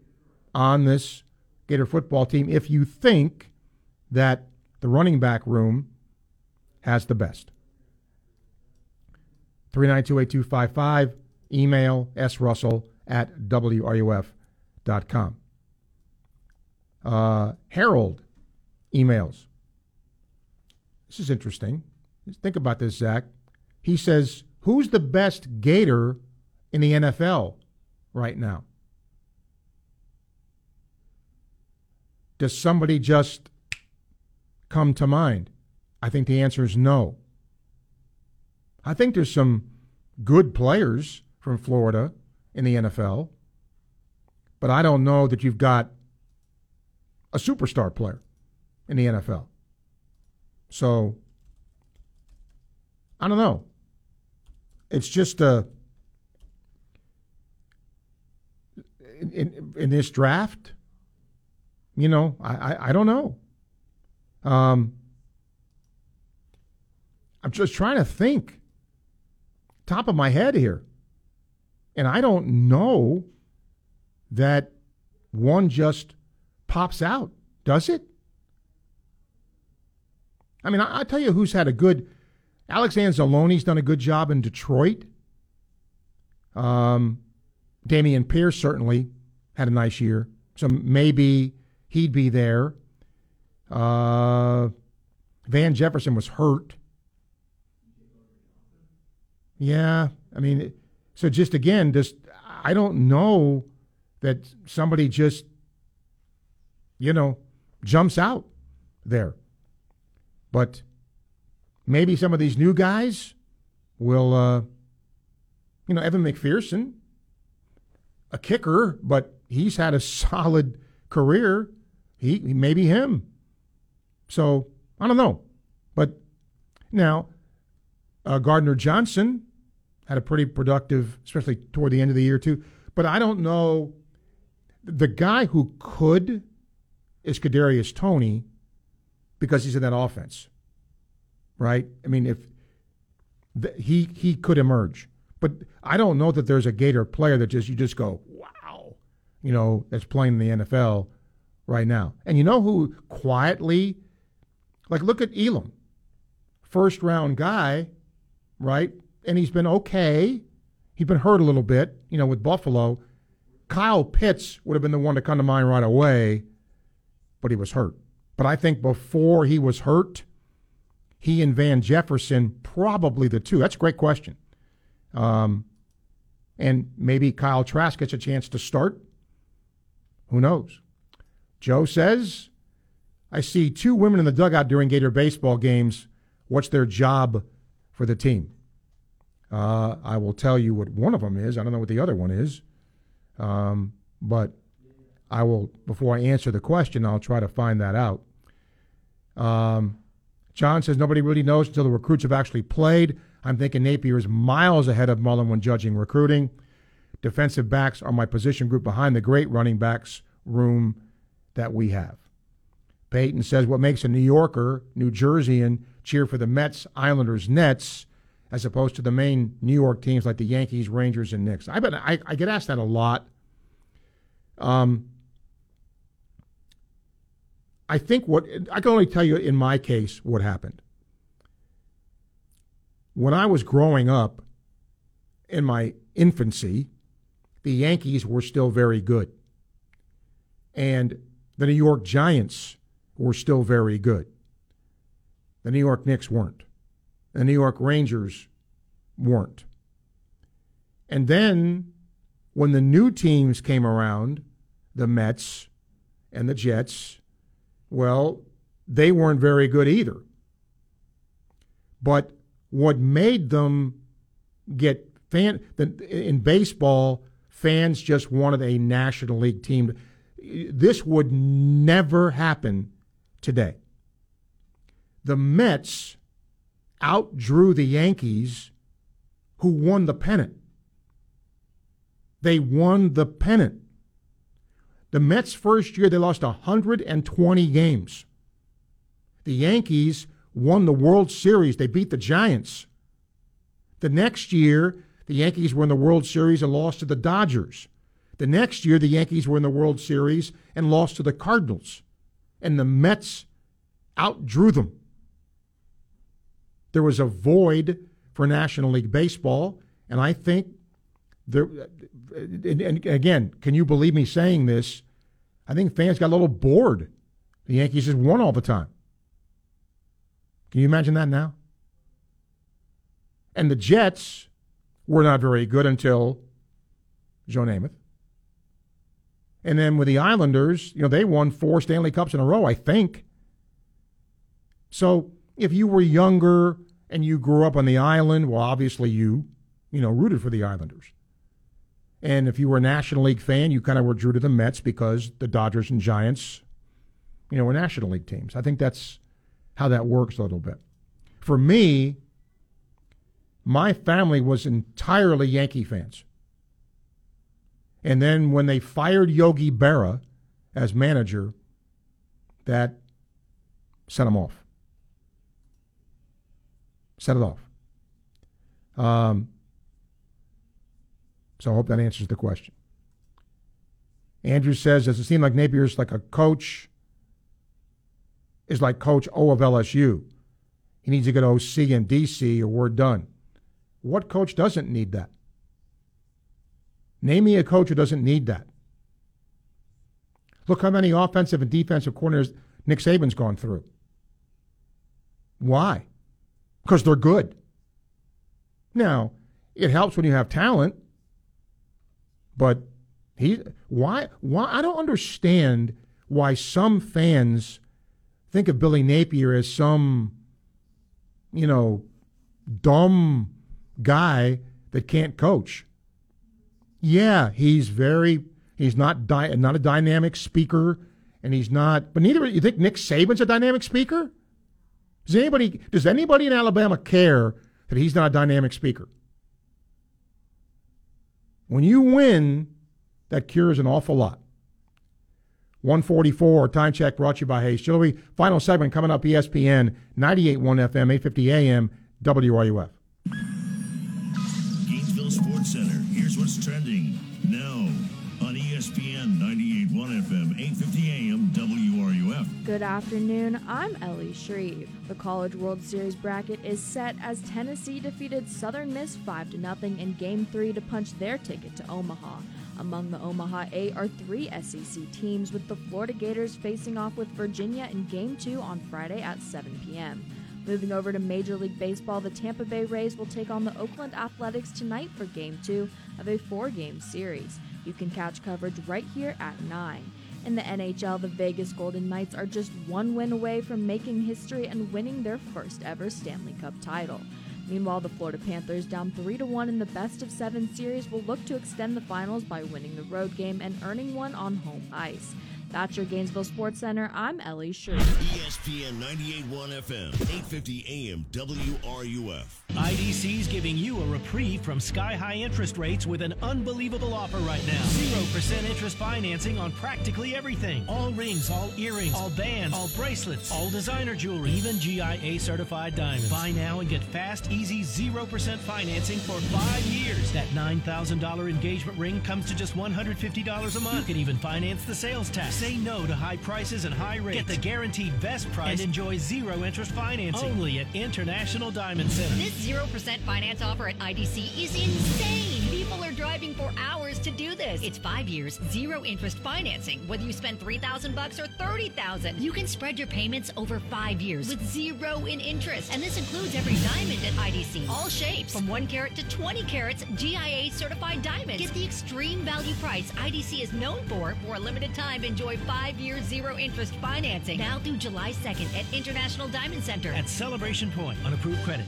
on this Gator football team if you think that the running back room has the best? 3928255, email srussell at wruf.com. Uh, Harold emails. This is interesting. Think about this, Zach. He says who's the best Gator in the NFL right now? Does somebody just come to mind? I think the answer is no. I think there's some good players from Florida in the NFL, but I don't know that you've got a superstar player in the NFL. So I don't know. It's just a in, in this draft. You know, I, I, I don't know. Um, I'm just trying to think, top of my head here, and I don't know that one just pops out, does it? I mean, I, I tell you who's had a good. Alex Anzalone's done a good job in Detroit. Um, Dameon Pierce certainly had a nice year, so maybe he'd be there. Uh, Van Jefferson was hurt. Yeah, I mean, so just again, just I don't know that somebody just, you know, jumps out there. But maybe some of these new guys will, uh, you know, Evan McPherson, a kicker, but he's had a solid career. He maybe him. So I don't know, but now uh, Gardner Johnson had a pretty productive, especially toward the end of the year too. But I don't know. The guy who could is Kadarius Toney because he's in that offense, right? I mean, if the, he he could emerge, but I don't know that there's a Gator player that just you just go wow, you know, that's playing in the NFL right now. And you know who quietly, like, look at Elam, first round guy, right? And he's been okay. He's been hurt a little bit, you know, with Buffalo. Kyle Pitts would have been the one to come to mind right away, but he was hurt. But I think before he was hurt, he and Van Jefferson probably the two. That's a great question. Um, and maybe Kyle Trask gets a chance to start. Who knows? Joe says, I see two women in the dugout during Gator baseball games. What's their job for the team? Uh, I will tell you what one of them is. I don't know what the other one is. Um, but I will, before I answer the question, I'll try to find that out. Um, John says nobody really knows until the recruits have actually played. I'm thinking Napier is miles ahead of Mullen when judging recruiting. Defensive backs are my position group behind the great running backs room that we have. Peyton says what makes a New Yorker, New Jerseyan cheer for the Mets, Islanders, Nets, as opposed to the main New York teams like the Yankees, Rangers, and Knicks. I bet I, I get asked that a lot. Um, I think what I can only tell you in my case what happened. When I was growing up in my infancy, the Yankees were still very good. And the New York Giants were still very good. The New York Knicks weren't. The New York Rangers weren't. And then when the new teams came around, the Mets and the Jets, well, they weren't very good either. But what made them get fan in baseball, fans just wanted a National League team this would never happen today. The Mets outdrew the Yankees, who won the pennant. They won the pennant. The Mets' first year, they lost 120 games. The Yankees won the World Series. They beat the Giants. The next year, the Yankees were in the World Series and lost to the Dodgers. The next year, the Yankees were in the World Series and lost to the Cardinals, and the Mets outdrew them. There was a void for National League Baseball, and I think there. And, and again, can you believe me saying this? I think fans got a little bored. The Yankees just won all the time. Can you imagine that now? And the Jets, were not very good until Joe Namath. And then with the Islanders, you know, they won four Stanley Cups in a row, I think. So if you were younger and you grew up on the island, well, obviously you, you know, rooted for the Islanders. And if you were a National League fan, you kind of were drew to the Mets because the Dodgers and Giants, you know, were National League teams. I think that's how that works a little bit. For me, my family was entirely Yankee fans. And then when they fired Yogi Berra as manager, that sent him off. Set it off. Um, so I hope that answers the question. Andrew says, Does it seem like Napier's like a coach? Is like Coach O of LSU. He needs to get OC and DC or we're done. What coach doesn't need that? Name me a coach who doesn't need that. Look how many offensive and defensive coordinators Nick Saban's gone through. Why? Because they're good. Now, it helps when you have talent, but he why why I don't understand why some fans think of Billy Napier as some you know dumb guy that can't coach. Yeah, he's very he's not di- not a dynamic speaker, and he's not. But neither you think Nick Saban's a dynamic speaker. Does anybody does anybody in Alabama care that he's not a dynamic speaker? When you win, that cures an awful lot. 144 time check brought to you by Hayes Jewelry. Final segment coming up ESPN 98.1 FM, 850 AM, WRUF. Good afternoon. I'm Ellie Shreve. The College World Series bracket is set as Tennessee defeated Southern Miss 5 0 in Game 3 to punch their ticket to Omaha. Among the Omaha Eight are three SEC teams, with the Florida Gators facing off with Virginia in Game 2 on Friday at 7 p.m. Moving over to Major League Baseball, the Tampa Bay Rays will take on the Oakland Athletics tonight for Game 2 of a four game series. You can catch coverage right here at 9. In the NHL, the Vegas Golden Knights are just one win away from making history and winning their first ever Stanley Cup title. Meanwhile, the Florida Panthers, down 3 1 in the best of seven series, will look to extend the finals by winning the road game and earning one on home ice. That's your Gainesville Sports Center. I'm Ellie Sherman. ESPN 98.1 FM, 850 AM, WRUF. IDC's giving you a reprieve from sky high interest rates with an unbelievable offer right now. 0% interest financing on practically everything. All rings, all earrings, all bands, all bracelets, all designer jewelry, even GIA certified diamonds. Buy now and get fast, easy 0% financing for five years. That $9,000 engagement ring comes to just $150 a month. You can even finance the sales tax. Say no to high prices and high rates. Get the guaranteed best price and enjoy zero interest financing. Only at International Diamond Center. This 0% finance offer at IDC is insane. People are driving for hours to do this. It's five years, zero interest financing. Whether you spend 3000 bucks or 30000 you can spread your payments over five years with zero in interest. And this includes every diamond at IDC. All shapes, from 1 carat to 20 carats, GIA certified diamonds. Get the extreme value price IDC is known for. For a limited time, enjoy five years, zero interest financing. Now through July 2nd at International Diamond Center. At Celebration Point on approved credit.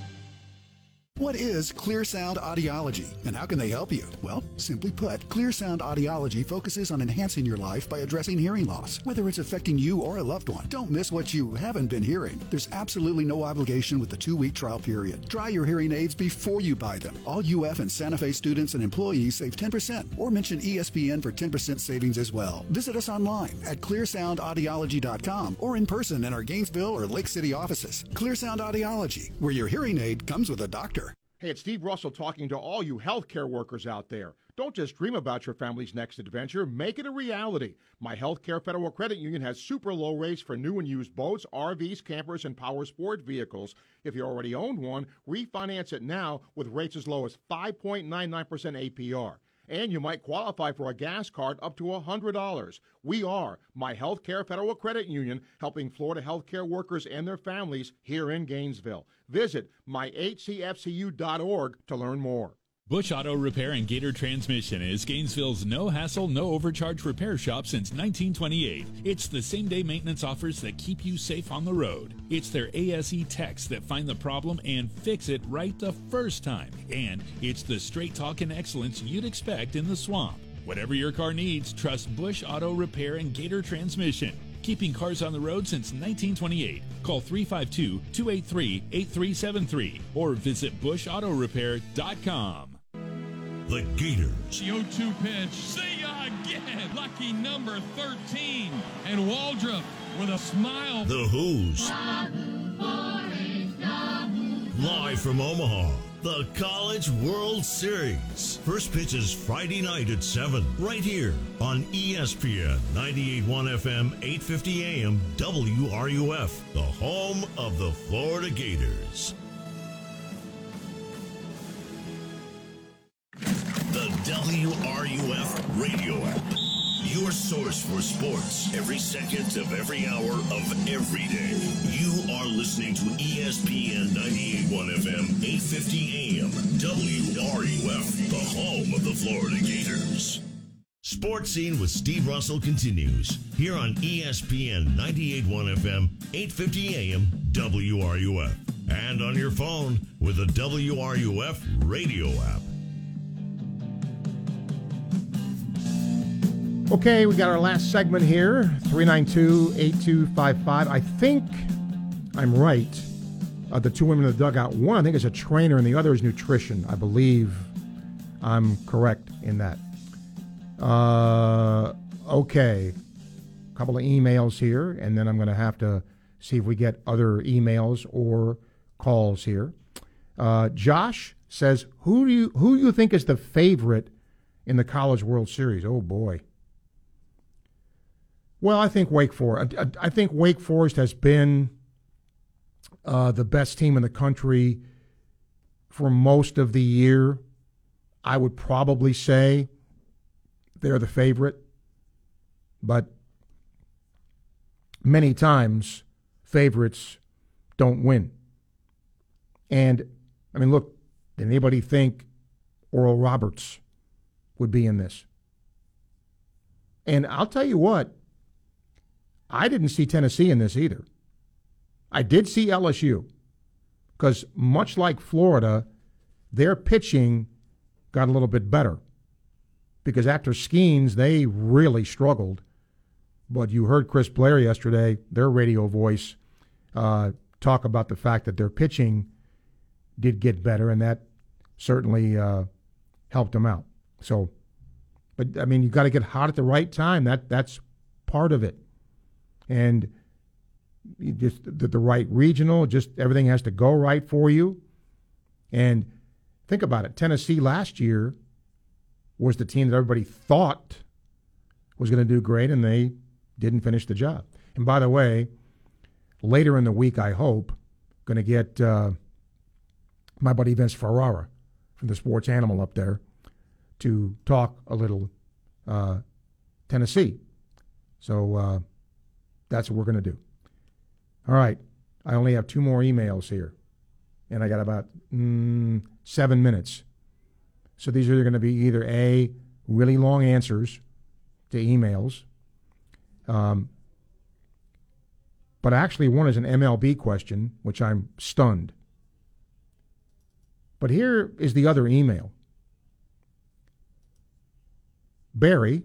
What is Clear Sound Audiology and how can they help you? Well, simply put, Clear Sound Audiology focuses on enhancing your life by addressing hearing loss, whether it's affecting you or a loved one. Don't miss what you haven't been hearing. There's absolutely no obligation with the two week trial period. Try your hearing aids before you buy them. All UF and Santa Fe students and employees save 10% or mention ESPN for 10% savings as well. Visit us online at clearsoundaudiology.com or in person in our Gainesville or Lake City offices. Clear Sound Audiology, where your hearing aid comes with a doctor. Hey, it's Steve Russell talking to all you healthcare workers out there. Don't just dream about your family's next adventure, make it a reality. My Healthcare Federal Credit Union has super low rates for new and used boats, RVs, campers, and power sport vehicles. If you already own one, refinance it now with rates as low as 5.99% APR. And you might qualify for a gas card up to $100. We are My Healthcare Federal Credit Union, helping Florida healthcare workers and their families here in Gainesville. Visit myhcfcu.org to learn more. Bush Auto Repair and Gator Transmission is Gainesville's no hassle, no overcharge repair shop since 1928. It's the same day maintenance offers that keep you safe on the road. It's their ASE techs that find the problem and fix it right the first time. And it's the straight talk and excellence you'd expect in the swamp. Whatever your car needs, trust Bush Auto Repair and Gator Transmission. Keeping cars on the road since 1928. Call 352 283 8373 or visit bushautorepair.com. The Gators. The 0 2 pitch. See ya again. Lucky number 13. And Waldrep with a smile. The Who's. Live from Omaha, the College World Series. First pitch is Friday night at 7, right here on ESPN 98.1 FM, 850 AM, WRUF, the home of the Florida Gators. The WRUF radio app. Your source for sports every second of every hour of every day. You are listening to ESPN 98.1 FM, 850 AM, WRUF, the home of the Florida Gators. Sports Scene with Steve Russell continues here on ESPN 98.1 FM, 850 AM, WRUF, and on your phone with the WRUF radio app. Okay, we got our last segment here 392 8255. I think I'm right. Uh, the two women in the dugout. One, I think, is a trainer, and the other is nutrition. I believe I'm correct in that. Uh, okay. A couple of emails here, and then I'm going to have to see if we get other emails or calls here. Uh, Josh says, "Who do you who do you think is the favorite in the College World Series?" Oh boy. Well, I think Wake Forest. I, I think Wake Forest has been uh, the best team in the country for most of the year. I would probably say they're the favorite, but many times favorites don't win. And I mean, look, did anybody think Oral Roberts would be in this? And I'll tell you what, I didn't see Tennessee in this either. I did see LSU because, much like Florida, their pitching got a little bit better. Because after Skenes, they really struggled. But you heard Chris Blair yesterday, their radio voice, uh, talk about the fact that their pitching did get better, and that certainly uh, helped them out. So, but I mean, you got to get hot at the right time. That that's part of it and just the, the, right regional, just everything has to go right for you. And think about it Tennessee last year was the team that everybody thought was going to do great, and they didn't finish the job. And by the way, later in the week, I hope, going to get uh, my buddy Vince Ferrara from the Sports Animal up there to talk a little uh, Tennessee. So, uh, that's what we're going to do. All right. I only have two more emails here, and I got about mm, seven minutes. So these are going to be either A, really long answers to emails, um, but actually, one is an MLB question, which I'm stunned. But here is the other email Barry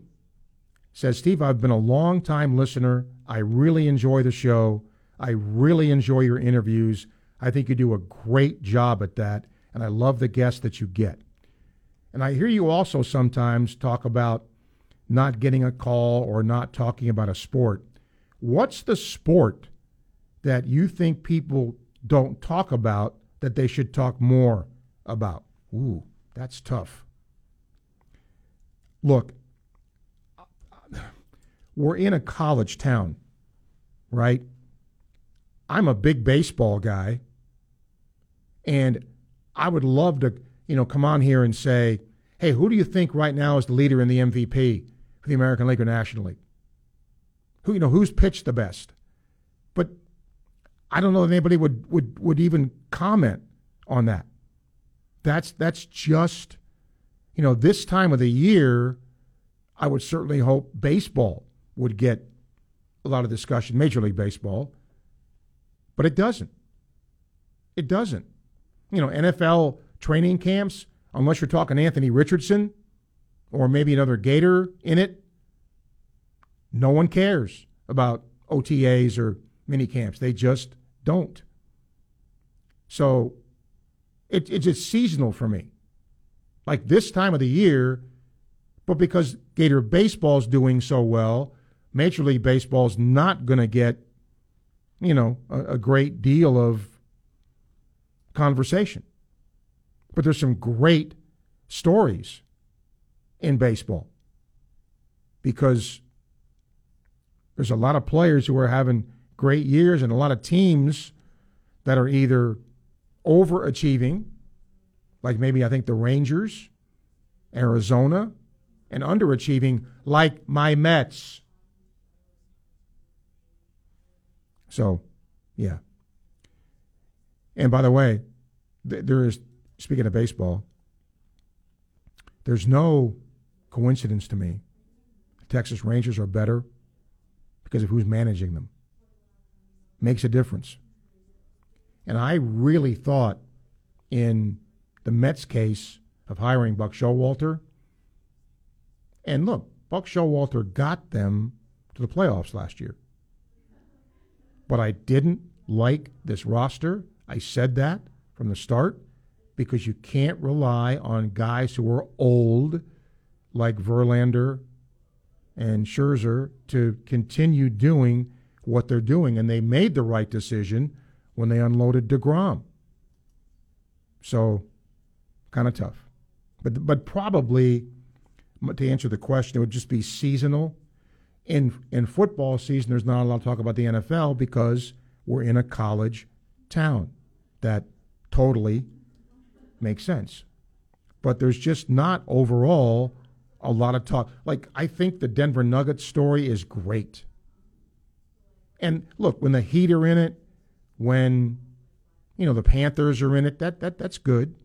says, Steve, I've been a long time listener. I really enjoy the show. I really enjoy your interviews. I think you do a great job at that, and I love the guests that you get. And I hear you also sometimes talk about not getting a call or not talking about a sport. What's the sport that you think people don't talk about that they should talk more about? Ooh, that's tough. Look, we're in a college town, right? I'm a big baseball guy, and I would love to, you know, come on here and say, hey, who do you think right now is the leader in the MVP for the American League or National League? Who, you know, who's pitched the best? But I don't know that anybody would, would, would even comment on that. That's, that's just you know, this time of the year, I would certainly hope baseball would get a lot of discussion, Major League Baseball, but it doesn't. It doesn't. You know, NFL training camps, unless you're talking Anthony Richardson or maybe another Gator in it, no one cares about OTAs or mini camps. They just don't. So it, it's just seasonal for me. Like this time of the year, but because Gator baseball's doing so well, Major League Baseball's not going to get, you know, a, a great deal of conversation. But there's some great stories in baseball because there's a lot of players who are having great years and a lot of teams that are either overachieving, like maybe I think the Rangers, Arizona, and underachieving, like my Mets. So, yeah. And by the way, th- there is, speaking of baseball, there's no coincidence to me. The Texas Rangers are better because of who's managing them. Makes a difference. And I really thought in the Mets case of hiring Buck Showalter, and look, Buck Showalter got them to the playoffs last year. But I didn't like this roster. I said that from the start because you can't rely on guys who are old like Verlander and Scherzer to continue doing what they're doing. And they made the right decision when they unloaded DeGrom. So, kind of tough. But, but probably, to answer the question, it would just be seasonal. In, in football season, there's not a lot of talk about the NFL because we're in a college town. That totally makes sense. But there's just not overall a lot of talk. Like, I think the Denver Nuggets story is great. And look, when the Heat are in it, when you know the Panthers are in it. That that that's good.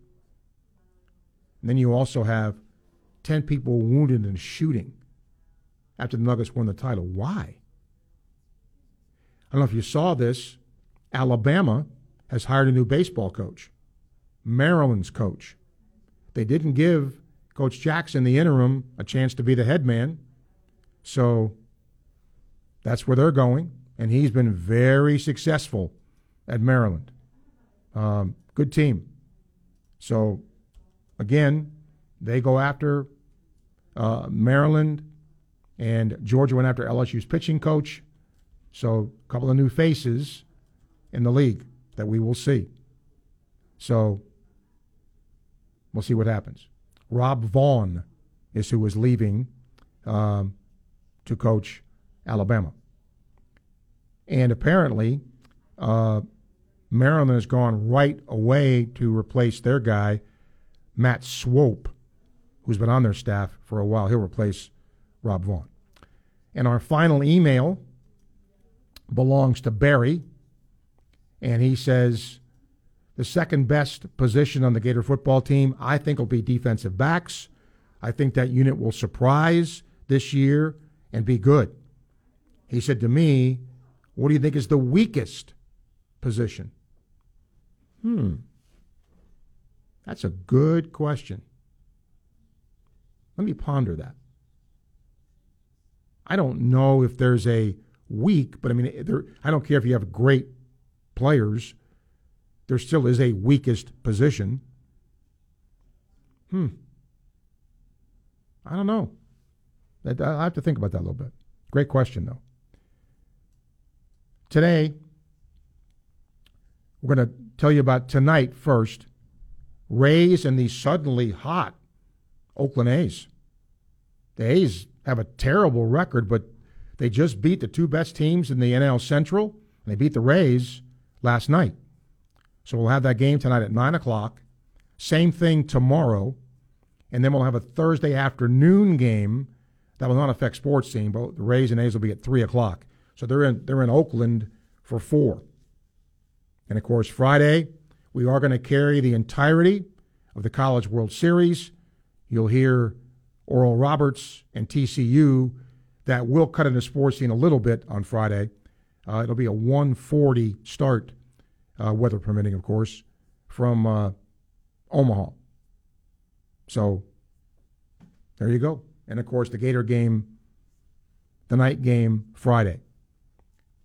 And then you also have ten people wounded in a shooting after the Nuggets won the title. Why? I don't know if you saw this. Alabama has hired a new baseball coach. Maryland's coach. They didn't give Coach Jackson, the interim, a chance to be the head man. So that's where they're going. And he's been very successful at Maryland. Um, good team. So, again, they go after uh, Maryland, and Georgia went after LSU's pitching coach. So, a couple of new faces in the league that we will see. So, we'll see what happens. Rob Vaughn is who is leaving um, to coach Alabama. And apparently, uh, Maryland has gone right away to replace their guy, Matt Swope, who's been on their staff for a while. He'll replace Rob Vaughn. And our final email belongs to Barry, and he says the second best position on the Gator football team, I think, will be defensive backs. I think that unit will surprise this year and be good. He said to me, What do you think is the weakest position? Hmm. That's a good question. Let me ponder that. I don't know if there's a weak, but I mean, there, I don't care if you have great players. There still is a weakest position. Hmm. I don't know. I have to think about that a little bit. Great question, though. Today, we're going to tell you about tonight first. Rays and the suddenly hot Oakland A's. The A's have a terrible record, but they just beat the two best teams in the NL Central, and they beat the Rays last night. So we'll have that game tonight at 9 o'clock. Same thing tomorrow. And then we'll have a Thursday afternoon game that will not affect sports scene, but the Rays and A's will be at 3 o'clock. So they're in, they're in Oakland for 4. And of course, Friday, we are going to carry the entirety of the College World Series. You'll hear Oral Roberts and TCU that will cut into sports scene a little bit on Friday. Uh, it'll be a 140 start, uh, weather permitting, of course, from uh, Omaha. So there you go. And of course, the Gator game, the night game Friday.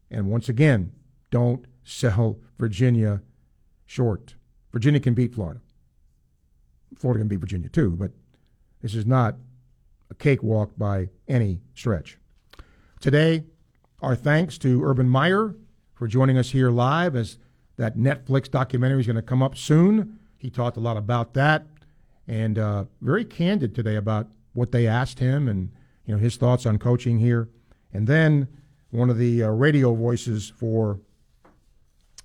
And once again, don't sell Virginia short. Virginia can beat Florida. Florida can beat Virginia too, but this is not a cakewalk by any stretch. Today, our thanks to Urban Meyer for joining us here live as that Netflix documentary is going to come up soon. He talked a lot about that and uh, very candid today about what they asked him and you know his thoughts on coaching here. And then one of the uh, radio voices for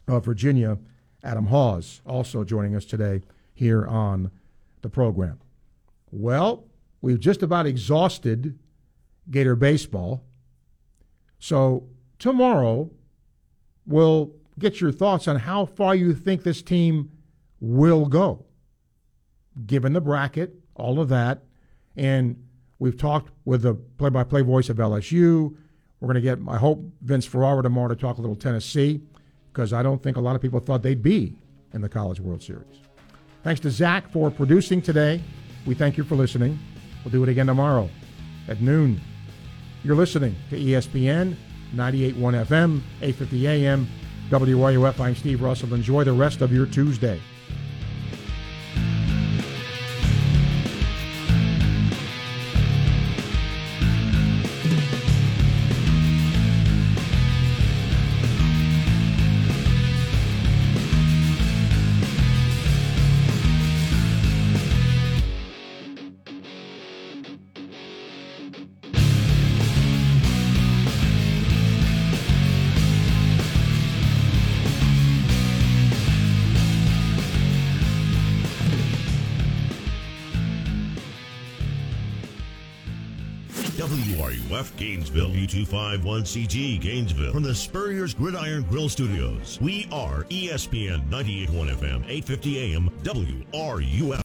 uh, Virginia, Adam Hawes, also joining us today here on the program. Well, we've just about exhausted Gator baseball. So tomorrow, we'll get your thoughts on how far you think this team will go, given the bracket, all of that. And we've talked with the play by play voice of LSU. We're going to get, I hope, Vince Ferrara tomorrow to talk a little Tennessee, because I don't think a lot of people thought they'd be in the College World Series. Thanks to Zach for producing today. We thank you for listening. We'll do it again tomorrow at noon. You're listening to ESPN 98.1 FM, 850 AM, WRUF. I'm Steve Russell. Enjoy the rest of your Tuesday. Two five one CG Gainesville from the Spurrier's Gridiron Grill Studios. We are ESPN 981 FM, 850 AM, WRUF.